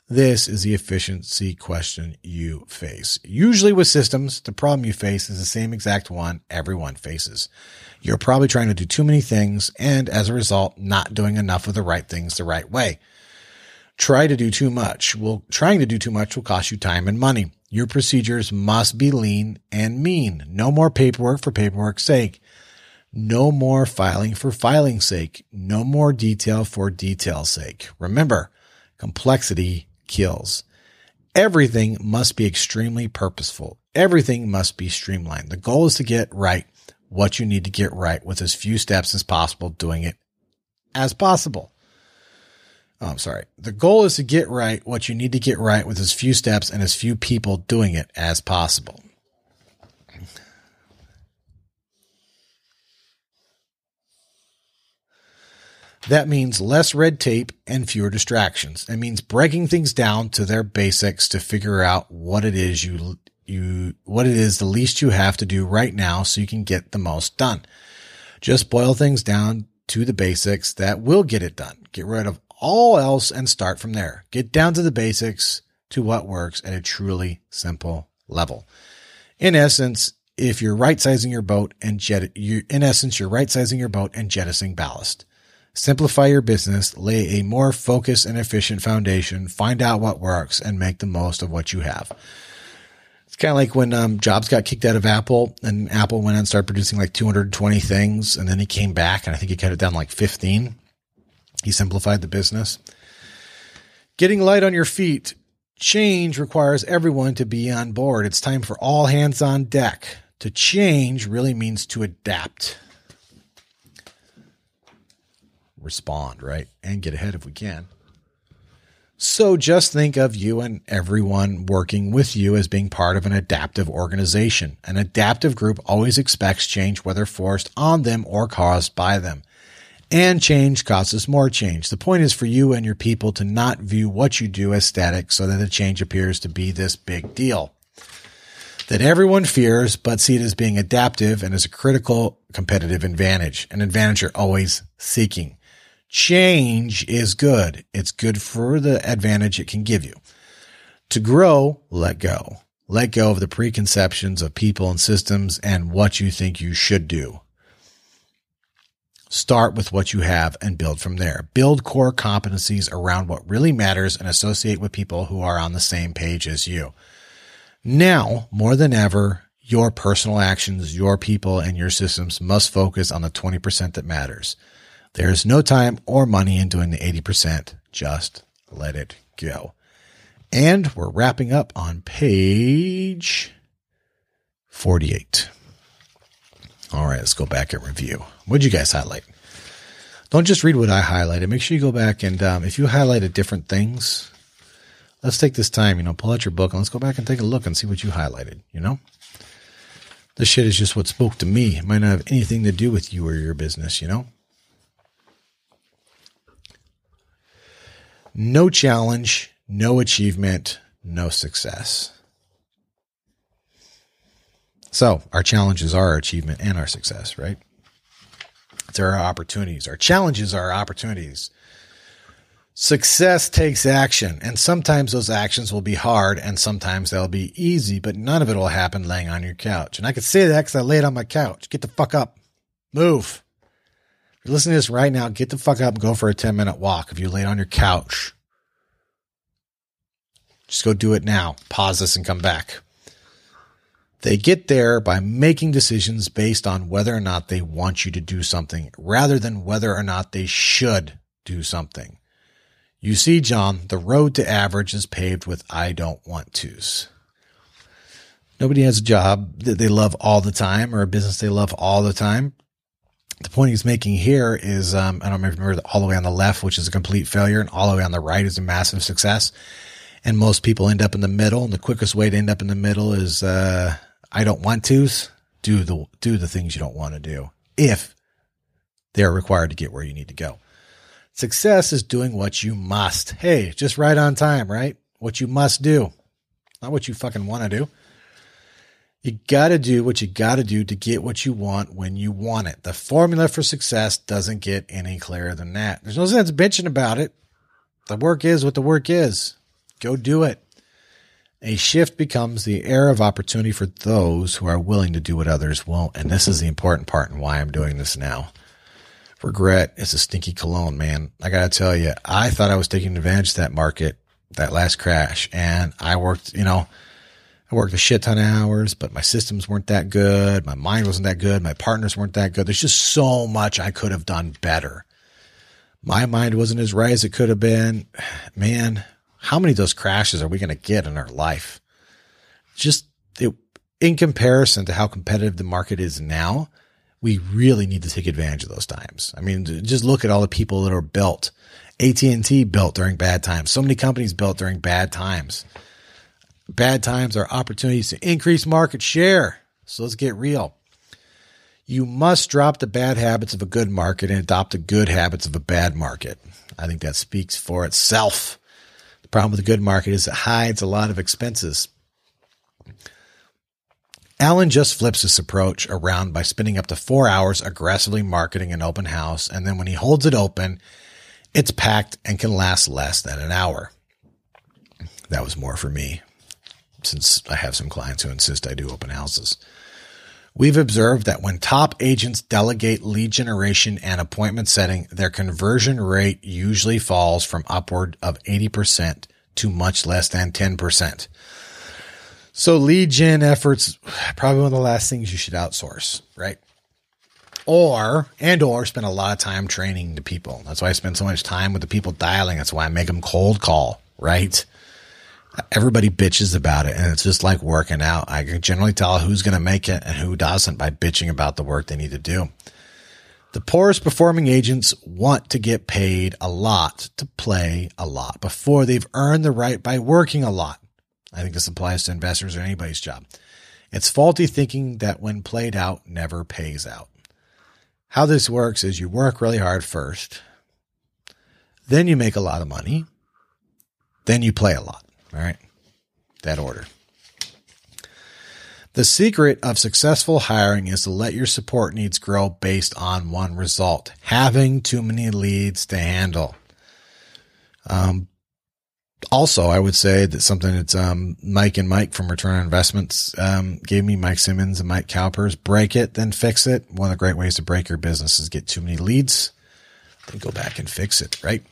Speaker 1: This is the efficiency question you face. Usually with systems, the problem you face is the same exact one everyone faces. You're probably trying to do too many things and as a result, not doing enough of the right things the right way. Try to do too much. Well, trying to do too much will cost you time and money. Your procedures must be lean and mean. No more paperwork for paperwork's sake. No more filing for filing's sake. No more detail for detail's sake. Remember, complexity kills. Everything must be extremely purposeful. Everything must be streamlined. The goal is to get right what you need to get right with as few steps as possible, doing it as possible. Oh, I'm sorry. The goal is to get right what you need to get right with as few steps and as few people doing it as possible. That means less red tape and fewer distractions. It means breaking things down to their basics to figure out what it is you, you, what it is the least you have to do right now so you can get the most done. Just boil things down to the basics that will get it done. Get rid of all else and start from there. Get down to the basics to what works at a truly simple level. In essence, if you're right sizing your boat and jet, you, in essence, you're right sizing your boat and jettisoning ballast. Simplify your business, lay a more focused and efficient foundation, find out what works, and make the most of what you have. It's kind of like when um, Jobs got kicked out of Apple and Apple went and started producing like 220 things, and then he came back and I think he cut it down like 15. He simplified the business. Getting light on your feet. Change requires everyone to be on board. It's time for all hands on deck. To change really means to adapt respond, right? And get ahead if we can. So just think of you and everyone working with you as being part of an adaptive organization. An adaptive group always expects change, whether forced on them or caused by them. And change causes more change. The point is for you and your people to not view what you do as static so that the change appears to be this big deal that everyone fears, but see it as being adaptive and as a critical competitive advantage, an advantage you're always seeking. Change is good. It's good for the advantage it can give you. To grow, let go. Let go of the preconceptions of people and systems and what you think you should do. Start with what you have and build from there. Build core competencies around what really matters and associate with people who are on the same page as you. Now, more than ever, your personal actions, your people, and your systems must focus on the 20% that matters. There's no time or money in doing the 80%. Just let it go. And we're wrapping up on page 48. All right, let's go back and review. What'd you guys highlight? Don't just read what I highlighted. Make sure you go back and um, if you highlighted different things, let's take this time, you know, pull out your book and let's go back and take a look and see what you highlighted, you know? This shit is just what spoke to me. It might not have anything to do with you or your business, you know? No challenge, no achievement, no success. So our challenges are our achievement and our success, right? There are opportunities. Our challenges are our opportunities. Success takes action, and sometimes those actions will be hard, and sometimes they'll be easy, but none of it will happen laying on your couch. And I can say that because I laid on my couch. Get the fuck up. Move you're listening to this right now, get the fuck up and go for a 10 minute walk. If you laid on your couch, just go do it now. Pause this and come back. They get there by making decisions based on whether or not they want you to do something rather than whether or not they should do something. You see, John, the road to average is paved with I don't want tos. Nobody has a job that they love all the time or a business they love all the time the point he's making here is um, I don't remember all the way on the left, which is a complete failure, and all the way on the right is a massive success. And most people end up in the middle, and the quickest way to end up in the middle is uh, I don't want to's. Do the do the things you don't want to do if they're required to get where you need to go. Success is doing what you must. Hey, just right on time, right? What you must do, not what you fucking want to do. You got to do what you got to do to get what you want when you want it. The formula for success doesn't get any clearer than that. There's no sense bitching about it. The work is what the work is. Go do it. A shift becomes the era of opportunity for those who are willing to do what others won't. And this is the important part and why I'm doing this now. Regret is a stinky cologne, man. I got to tell you, I thought I was taking advantage of that market, that last crash. And I worked, you know, I worked a shit ton of hours, but my systems weren't that good. My mind wasn't that good. My partners weren't that good. There's just so much I could have done better. My mind wasn't as right as it could have been. Man, how many of those crashes are we going to get in our life? Just it, in comparison to how competitive the market is now, we really need to take advantage of those times. I mean, just look at all the people that are built. AT&T built during bad times. So many companies built during bad times. Bad times are opportunities to increase market share. So let's get real. You must drop the bad habits of a good market and adopt the good habits of a bad market. I think that speaks for itself. The problem with a good market is it hides a lot of expenses. Allan just flips this approach around by spending up to four hours aggressively marketing an open house. And then when he holds it open, it's packed and can last less than an hour. That was more for me since I have some clients who insist I do open houses. We've observed that when top agents delegate lead generation and appointment setting, their conversion rate usually falls from upward of 80% to much less than 10%. So lead gen efforts, probably one of the last things you should outsource, right? Or, and or spend a lot of time training the people. That's why I spend so much time with the people dialing. That's why I make them cold call, right? Everybody bitches about it and it's just like working out. I can generally tell who's going to make it and who doesn't by bitching about the work they need to do. The poorest performing agents want to get paid a lot to play a lot before they've earned the right by working a lot. I think this applies to investors or anybody's job. It's faulty thinking that when played out never pays out. How this works is you work really hard first, then you make a lot of money, then you play a lot. All right. That order. The secret of successful hiring is to let your support needs grow based on one result having too many leads to handle. Um, also, I would say that something that's um, Mike and Mike from Return on Investments um, gave me, Mike Simmons and Mike Cowpers, break it, then fix it. One of the great ways to break your business is get too many leads, then go back and fix it, right?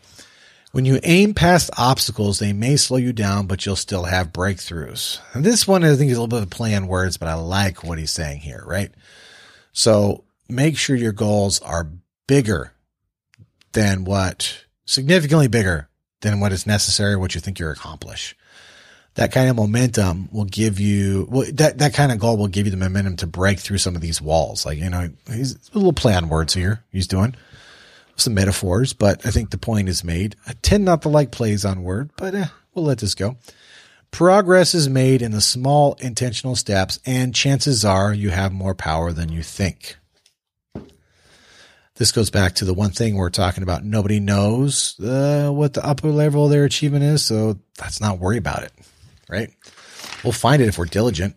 Speaker 1: When you aim past obstacles, they may slow you down, but you'll still have breakthroughs. And this one, I think, is a little bit of a play on words, but I like what he's saying here, right? So make sure your goals are bigger than what, significantly bigger than what is necessary, what you think you'll accomplish. That kind of momentum will give you, well, that, that kind of goal will give you the momentum to break through some of these walls. Like, you know, he's a little play on words here. He's doing some metaphors, but I think the point is made. I tend not to like plays on word, but eh, we'll let this go. Progress is made in the small intentional steps, and chances are you have more power than you think. This goes back to the one thing we're talking about. Nobody knows uh, what the upper level of their achievement is, so let's not worry about it, right? We'll find it if we're diligent.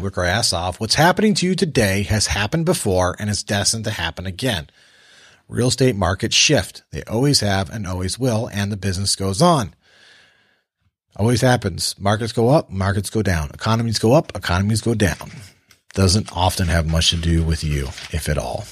Speaker 1: Work our ass off. What's happening to you today has happened before and is destined to happen again. Real estate markets shift. They always have and always will, and the business goes on. Always happens. Markets go up, markets go down. Economies go up, economies go down. Doesn't often have much to do with you, if at all.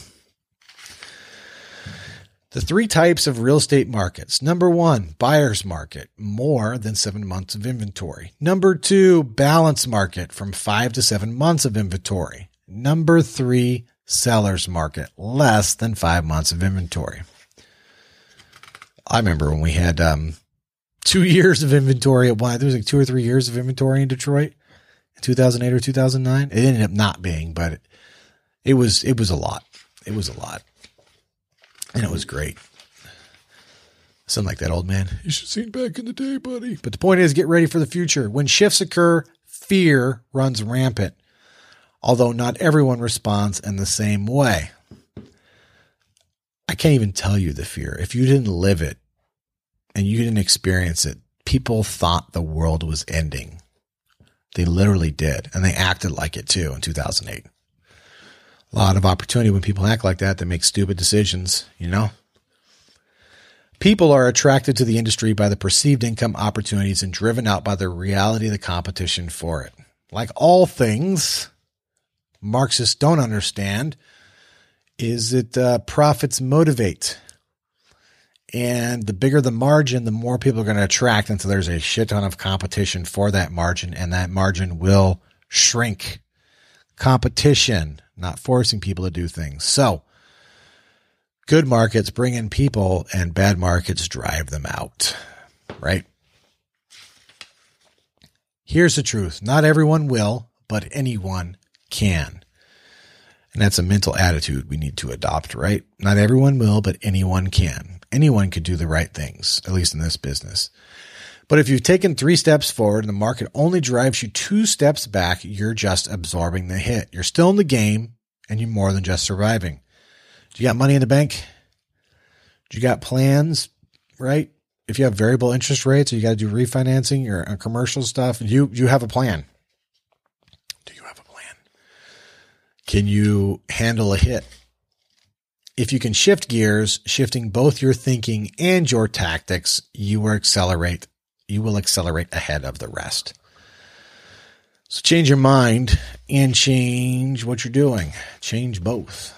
Speaker 1: The three types of real estate markets. Number one, buyer's market, more than seven months of inventory. Number two, balance market, from five to seven months of inventory. Number three, seller's market, less than five months of inventory. I remember when we had um, two years of inventory at one, it was like two or three years of inventory in Detroit in 2008 or 2009. It ended up not being, but it, it was, it was a lot. It was a lot. And it was great. Sound like that old man. You should have seen back in the day, buddy. But the point is get ready for the future. When shifts occur, fear runs rampant although not everyone responds in the same way. I can't even tell you the fear. If you didn't live it and you didn't experience it, people thought the world was ending. They literally did. And they acted like it too in 2008. A lot of opportunity when people act like that, they make stupid decisions, you know? People are attracted to the industry by the perceived income opportunities and driven out by the reality of the competition for it. Like all things, Marxists don't understand is that uh, profits motivate. And the bigger the margin, the more people are going to attract until there's a shit ton of competition for that margin, and that margin will shrink. Competition, not forcing people to do things. So, good markets bring in people, and bad markets drive them out. Right? Here's the truth not everyone will, but anyone can. And that's a mental attitude we need to adopt, right? Not everyone will, but anyone can. Anyone can do the right things, at least in this business. But if you've taken three steps forward and the market only drives you two steps back, you're just absorbing the hit. You're still in the game and you're more than just surviving. Do you got money in the bank? Do you got plans, right? If you have variable interest rates or you got to do refinancing or uh, commercial stuff, you, you have a plan. Can you handle a hit? If you can shift gears, shifting both your thinking and your tactics, you will accelerate. You will accelerate ahead of the rest. So change your mind and change what you're doing. Change both.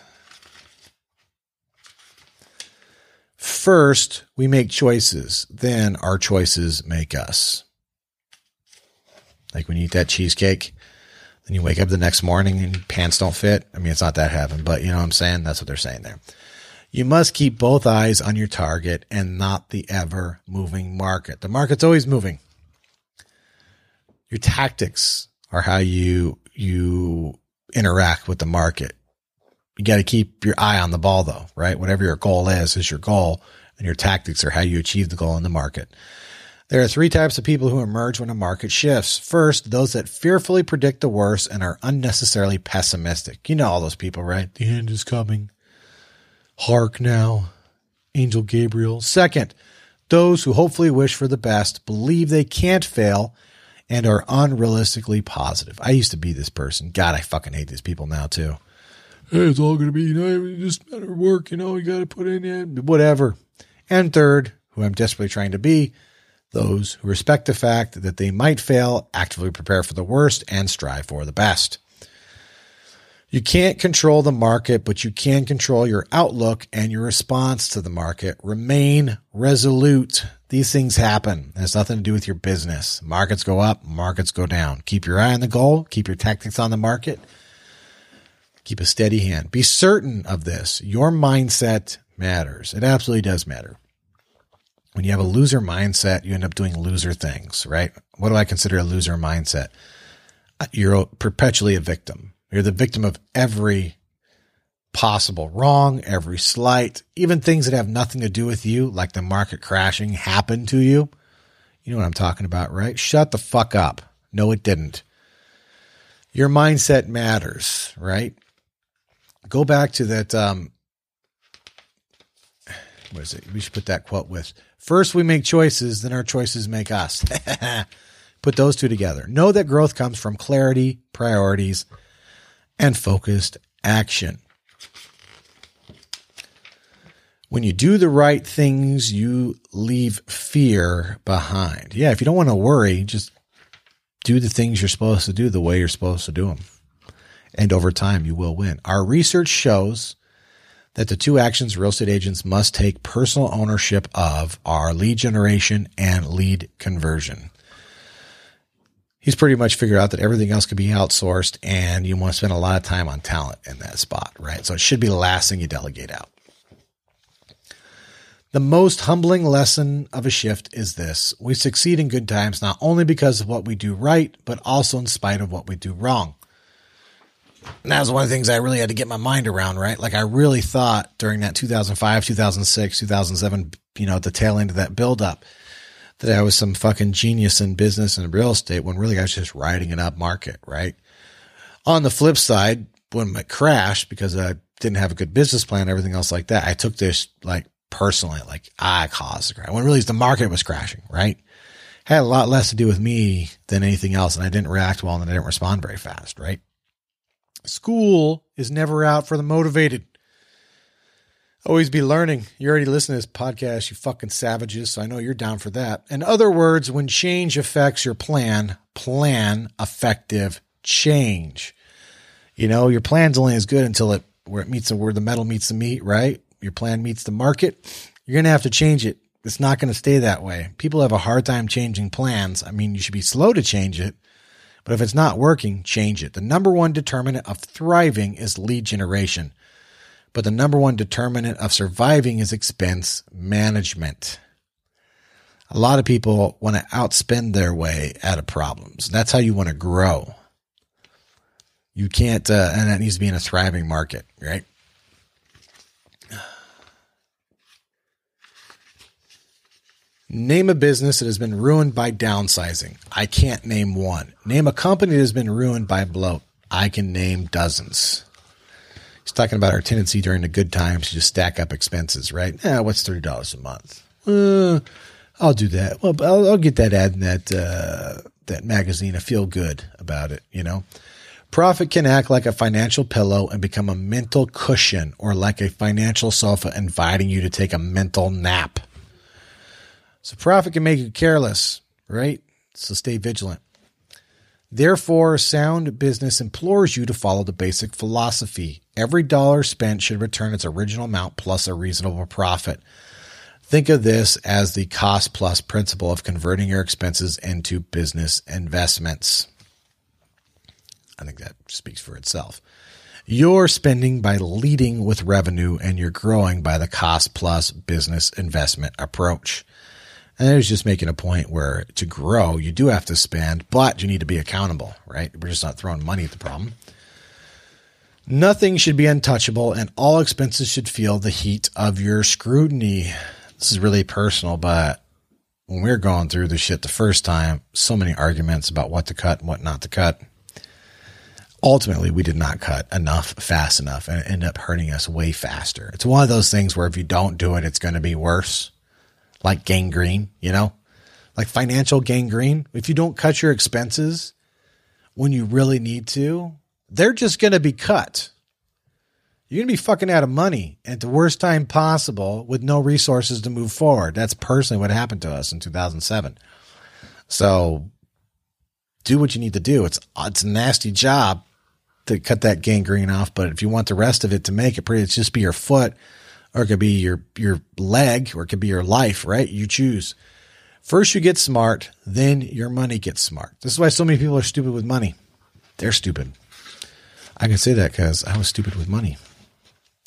Speaker 1: First, we make choices. Then our choices make us. Like when you eat that cheesecake, and you wake up the next morning and pants don't fit. I mean, it's not that heaven, but you know what I'm saying? That's what they're saying there. You must keep both eyes on your target and not the ever moving market. The market's always moving. Your tactics are how you, you interact with the market. You got to keep your eye on the ball though, right? Whatever your goal is, is your goal and your tactics are how you achieve the goal in the market. There are three types of people who emerge when a market shifts. First, those that fearfully predict the worst and are unnecessarily pessimistic. You know all those people, right? The end is coming. Hark now, Angel Gabriel. Second, those who hopefully wish for the best, believe they can't fail, and are unrealistically positive. I used to be this person. God, I fucking hate these people now too. Hey, it's all going to be, you know, just matter of work, you know, you got to put in it, whatever. And third, who I'm desperately trying to be, those who respect the fact that they might fail, actively prepare for the worst, and strive for the best. You can't control the market, but you can control your outlook and your response to the market. Remain resolute. These things happen. It has nothing to do with your business. Markets go up, markets go down. Keep your eye on the goal, keep your tactics on the market, keep a steady hand. Be certain of this. Your mindset matters. It absolutely does matter. When you have a loser mindset, you end up doing loser things, right? What do I consider a loser mindset? You're perpetually a victim you're the victim of every possible wrong, every slight, even things that have nothing to do with you, like the market crashing, happen to you. You know what I'm talking about, right? Shut the fuck up. No, it didn't. Your mindset matters, right? Go back to that. Um, what is it? We should put that quote with first we make choices, then our choices make us. put those two together. Know that growth comes from clarity, priorities, and focused action. When you do the right things, you leave fear behind. Yeah, if you don't want to worry, just do the things you're supposed to do the way you're supposed to do them. And over time, you will win. Our research shows that the two actions real estate agents must take personal ownership of are lead generation and lead conversion he's pretty much figured out that everything else can be outsourced and you want to spend a lot of time on talent in that spot, right? So it should be the last thing you delegate out. The most humbling lesson of a shift is this. We succeed in good times not only because of what we do right, but also in spite of what we do wrong. And that was one of the things I really had to get my mind around, right? Like I really thought during that 2005, 2006, 2007, you know, at the tail end of that buildup, that I was some fucking genius in business and real estate when really I was just riding an up market, right? On the flip side, when it crashed because I didn't have a good business plan, everything else like that, I took this like personally, like I caused the crash. When really the market was crashing, right? Had a lot less to do with me than anything else. And I didn't react well and I didn't respond very fast, right? School is never out for the motivated. Always be learning. You already listen to this podcast, you fucking savages, so I know you're down for that. In other words, when change affects your plan, plan effective change. You know, your plan's only as good until it where it meets the where the metal meets the meat, right? Your plan meets the market. You're gonna have to change it. It's not gonna stay that way. People have a hard time changing plans. I mean, you should be slow to change it, but if it's not working, change it. The number one determinant of thriving is lead generation but the number one determinant of surviving is expense management. A lot of people want to outspend their way out of problems. That's how you want to grow. You can't, uh, and that needs to be in a thriving market, right? Name a business that has been ruined by downsizing. I can't name one. Name a company that has been ruined by bloat. I can name dozens. He's talking about our tendency during the good times to just stack up expenses, right? Yeah, what's thirty dollars a month? Uh, I'll do that. Well, I'll, I'll get that ad in that uh, that magazine. I feel good about it, you know. Profit can act like a financial pillow and become a mental cushion, or like a financial sofa inviting you to take a mental nap. So profit can make you careless, right? So stay vigilant. Therefore, sound business implores you to follow the basic philosophy. Every dollar spent should return its original amount plus a reasonable profit. Think of this as the cost plus principle of converting your expenses into business investments. I think that speaks for itself. You're spending by leading with revenue and you're growing by the cost plus business investment approach. And I was just making a point where to grow, you do have to spend, but you need to be accountable, right? We're just not throwing money at the problem. Nothing should be untouchable, and all expenses should feel the heat of your scrutiny. This is really personal, but when we were going through the shit the first time, so many arguments about what to cut and what not to cut. Ultimately, we did not cut enough fast enough and it ended up hurting us way faster. It's one of those things where if you don't do it, it's going to be worse. Like gangrene, you know, like financial gangrene. If you don't cut your expenses when you really need to, they're just going to be cut. You're going to be fucking out of money at the worst time possible with no resources to move forward. That's personally what happened to us in 2007. So do what you need to do. It's it's a nasty job to cut that gangrene off, but if you want the rest of it to make it pretty, it's just be your foot or it could be your your leg or it could be your life, right? You choose. First you get smart, then your money gets smart. This is why so many people are stupid with money. They're stupid. I can say that because I was stupid with money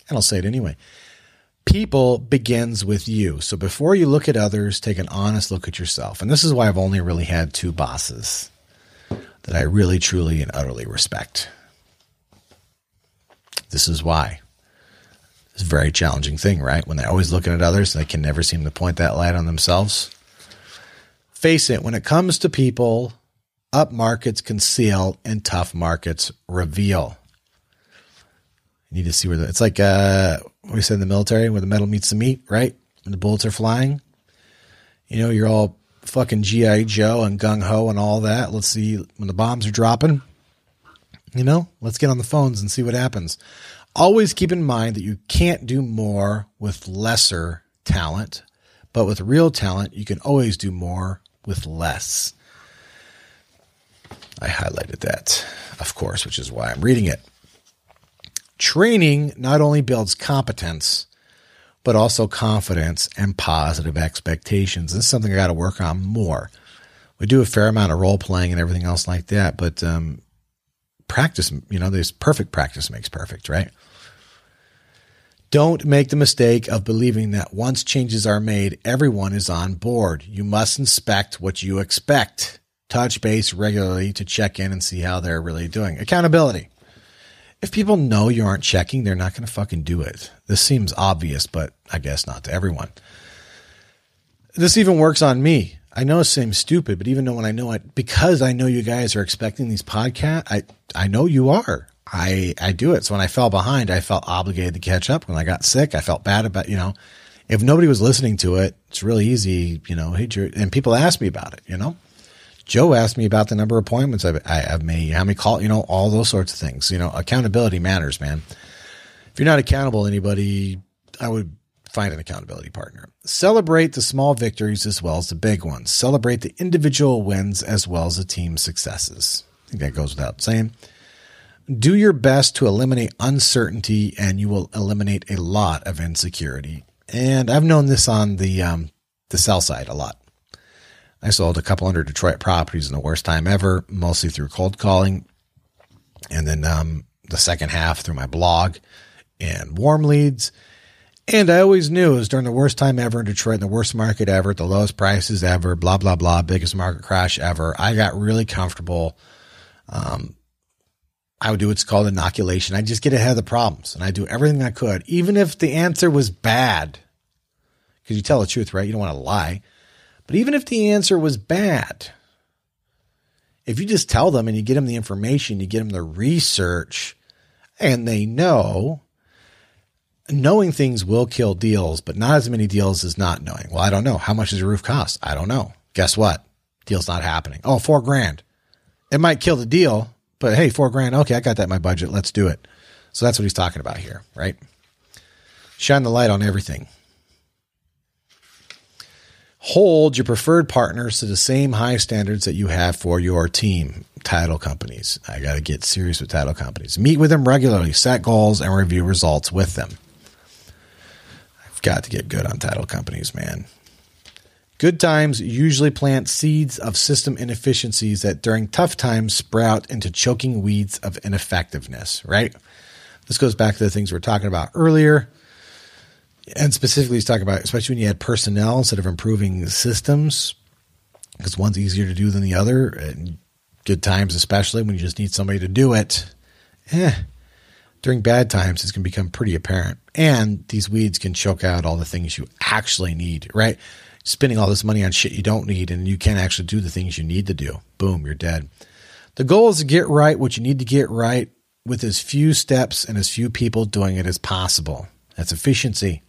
Speaker 1: and I'll say it anyway. People begins with you. So before you look at others, take an honest look at yourself. And this is why I've only really had two bosses that I really, truly, and utterly respect. This is why. It's a very challenging thing, right? When they're always looking at others, they can never seem to point that light on themselves. Face it, when it comes to people, up markets conceal and tough markets reveal. You need to see where the, it's like uh, we said in the military where the metal meets the meat, right? When the bullets are flying. You know, you're all fucking GI Joe and gung ho and all that. Let's see when the bombs are dropping. You know, let's get on the phones and see what happens. Always keep in mind that you can't do more with lesser talent, but with real talent, you can always do more with less. I highlighted that, of course, which is why I'm reading it. Training not only builds competence, but also confidence and positive expectations. This is something I got to work on more. We do a fair amount of role playing and everything else like that, but um, practice, you know, there's perfect practice makes perfect, right? Don't make the mistake of believing that once changes are made, everyone is on board. You must inspect what you expect. Touch base regularly to check in and see how they're really doing. Accountability if people know you aren't checking, they're not going to fucking do it. This seems obvious, but I guess not to everyone. This even works on me. I know it seems stupid, but even though when I know it, because I know you guys are expecting these podcasts, I, I know you are. I, I do it. So when I fell behind, I felt obligated to catch up. When I got sick, I felt bad about, you know, if nobody was listening to it, it's really easy, you know, hey, and people ask me about it, you know? Joe asked me about the number of appointments I've, I, have made, how many call, you know, all those sorts of things. You know, accountability matters, man. If you're not accountable to anybody, I would find an accountability partner. Celebrate the small victories as well as the big ones. Celebrate the individual wins as well as the team successes. I think that goes without saying. Do your best to eliminate uncertainty and you will eliminate a lot of insecurity. And I've known this on the, um, the sell side a lot. I sold a couple hundred Detroit properties in the worst time ever, mostly through cold calling. And then um, the second half through my blog and warm leads. And I always knew it was during the worst time ever in Detroit, the worst market ever, the lowest prices ever, blah, blah, blah, biggest market crash ever. I got really comfortable. Um, I would do what's called inoculation. I just get ahead of the problems and I do everything I could, even if the answer was bad. Because you tell the truth, right? You don't want to lie. But even if the answer was bad, if you just tell them and you get them the information, you get them the research, and they know, knowing things will kill deals, but not as many deals as not knowing. Well, I don't know. How much does a roof cost? I don't know. Guess what? Deal's not happening. Oh, four grand. It might kill the deal, but hey, four grand. Okay, I got that in my budget. Let's do it. So that's what he's talking about here, right? Shine the light on everything hold your preferred partners to the same high standards that you have for your team. Title companies. I got to get serious with title companies. Meet with them regularly, set goals, and review results with them. I've got to get good on title companies, man. Good times usually plant seeds of system inefficiencies that during tough times sprout into choking weeds of ineffectiveness, right? This goes back to the things we are talking about earlier and specifically he's talking about especially when you had personnel instead of improving systems because one's easier to do than the other and good times especially when you just need somebody to do it eh, during bad times, it's going to become pretty apparent. And these weeds can choke out all the things you actually need, right? Spending all this money on shit you don't need and you can't actually do the things you need to do. Boom, you're dead. The goal is to get right what you need to get right with as few steps and as few people doing it as possible. That's efficiency.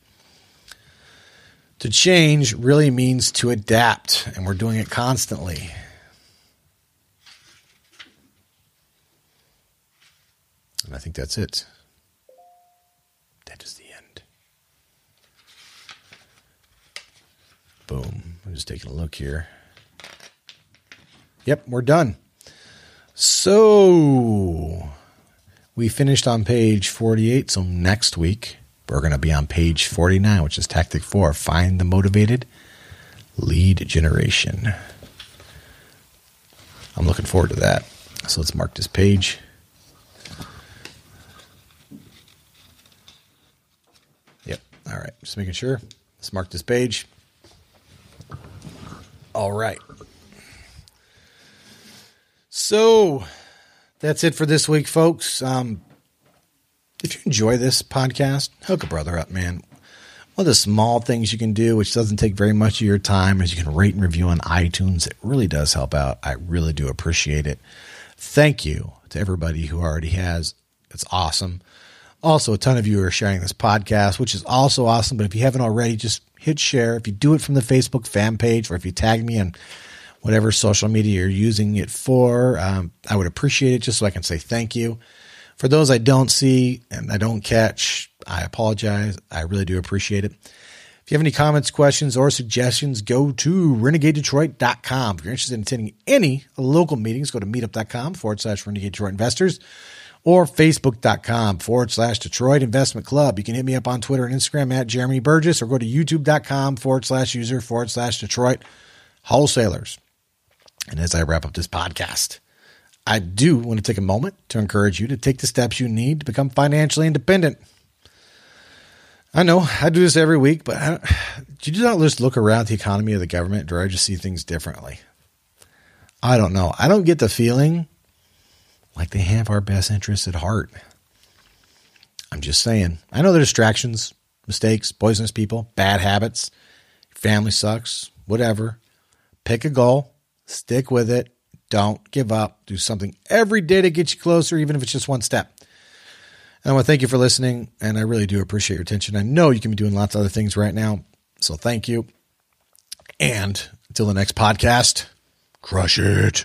Speaker 1: To change really means to adapt, and we're doing it constantly. And I think that's it. That is the end. Boom. I'm just taking a look here. Yep, we're done. So we finished on page 48. So next week, we're going to be on page 49, which is tactic four find the motivated lead generation. I'm looking forward to that. So let's mark this page. Yep. All right. Just making sure. Let's mark this page. All right. So that's it for this week, folks. Um, if you enjoy this podcast, hook a brother up, man. One of the small things you can do, which doesn't take very much of your time, is you can rate and review on iTunes. It really does help out. I really do appreciate it. Thank you to everybody who already has. It's awesome. Also, a ton of you are sharing this podcast, which is also awesome. But if you haven't already, just hit share. If you do it from the Facebook fan page or if you tag me on whatever social media you're using it for, um, I would appreciate it just so I can say thank you. For those I don't see and I don't catch, I apologize. I really do appreciate it. If you have any comments, questions, or suggestions, go to renegadedetroit.com. If you're interested in attending any local meetings, go to meetup.com forward slash renegade Detroit investors or facebook.com forward slash Detroit Investment Club. You can hit me up on Twitter and Instagram at Jeremy Burgess or go to youtube.com forward slash user forward slash Detroit Wholesalers. And as I wrap up this podcast, I do want to take a moment to encourage you to take the steps you need to become financially independent. I know I do this every week, but I, do you not just look around the economy of the government, or I just see things differently? I don't know. I don't get the feeling like they have our best interests at heart. I'm just saying. I know are distractions, mistakes, poisonous people, bad habits, family sucks, whatever. Pick a goal, stick with it, don't give up. Do something every day to get you closer, even if it's just one step. And I want to thank you for listening, and I really do appreciate your attention. I know you can be doing lots of other things right now, so thank you. And until the next podcast, crush it.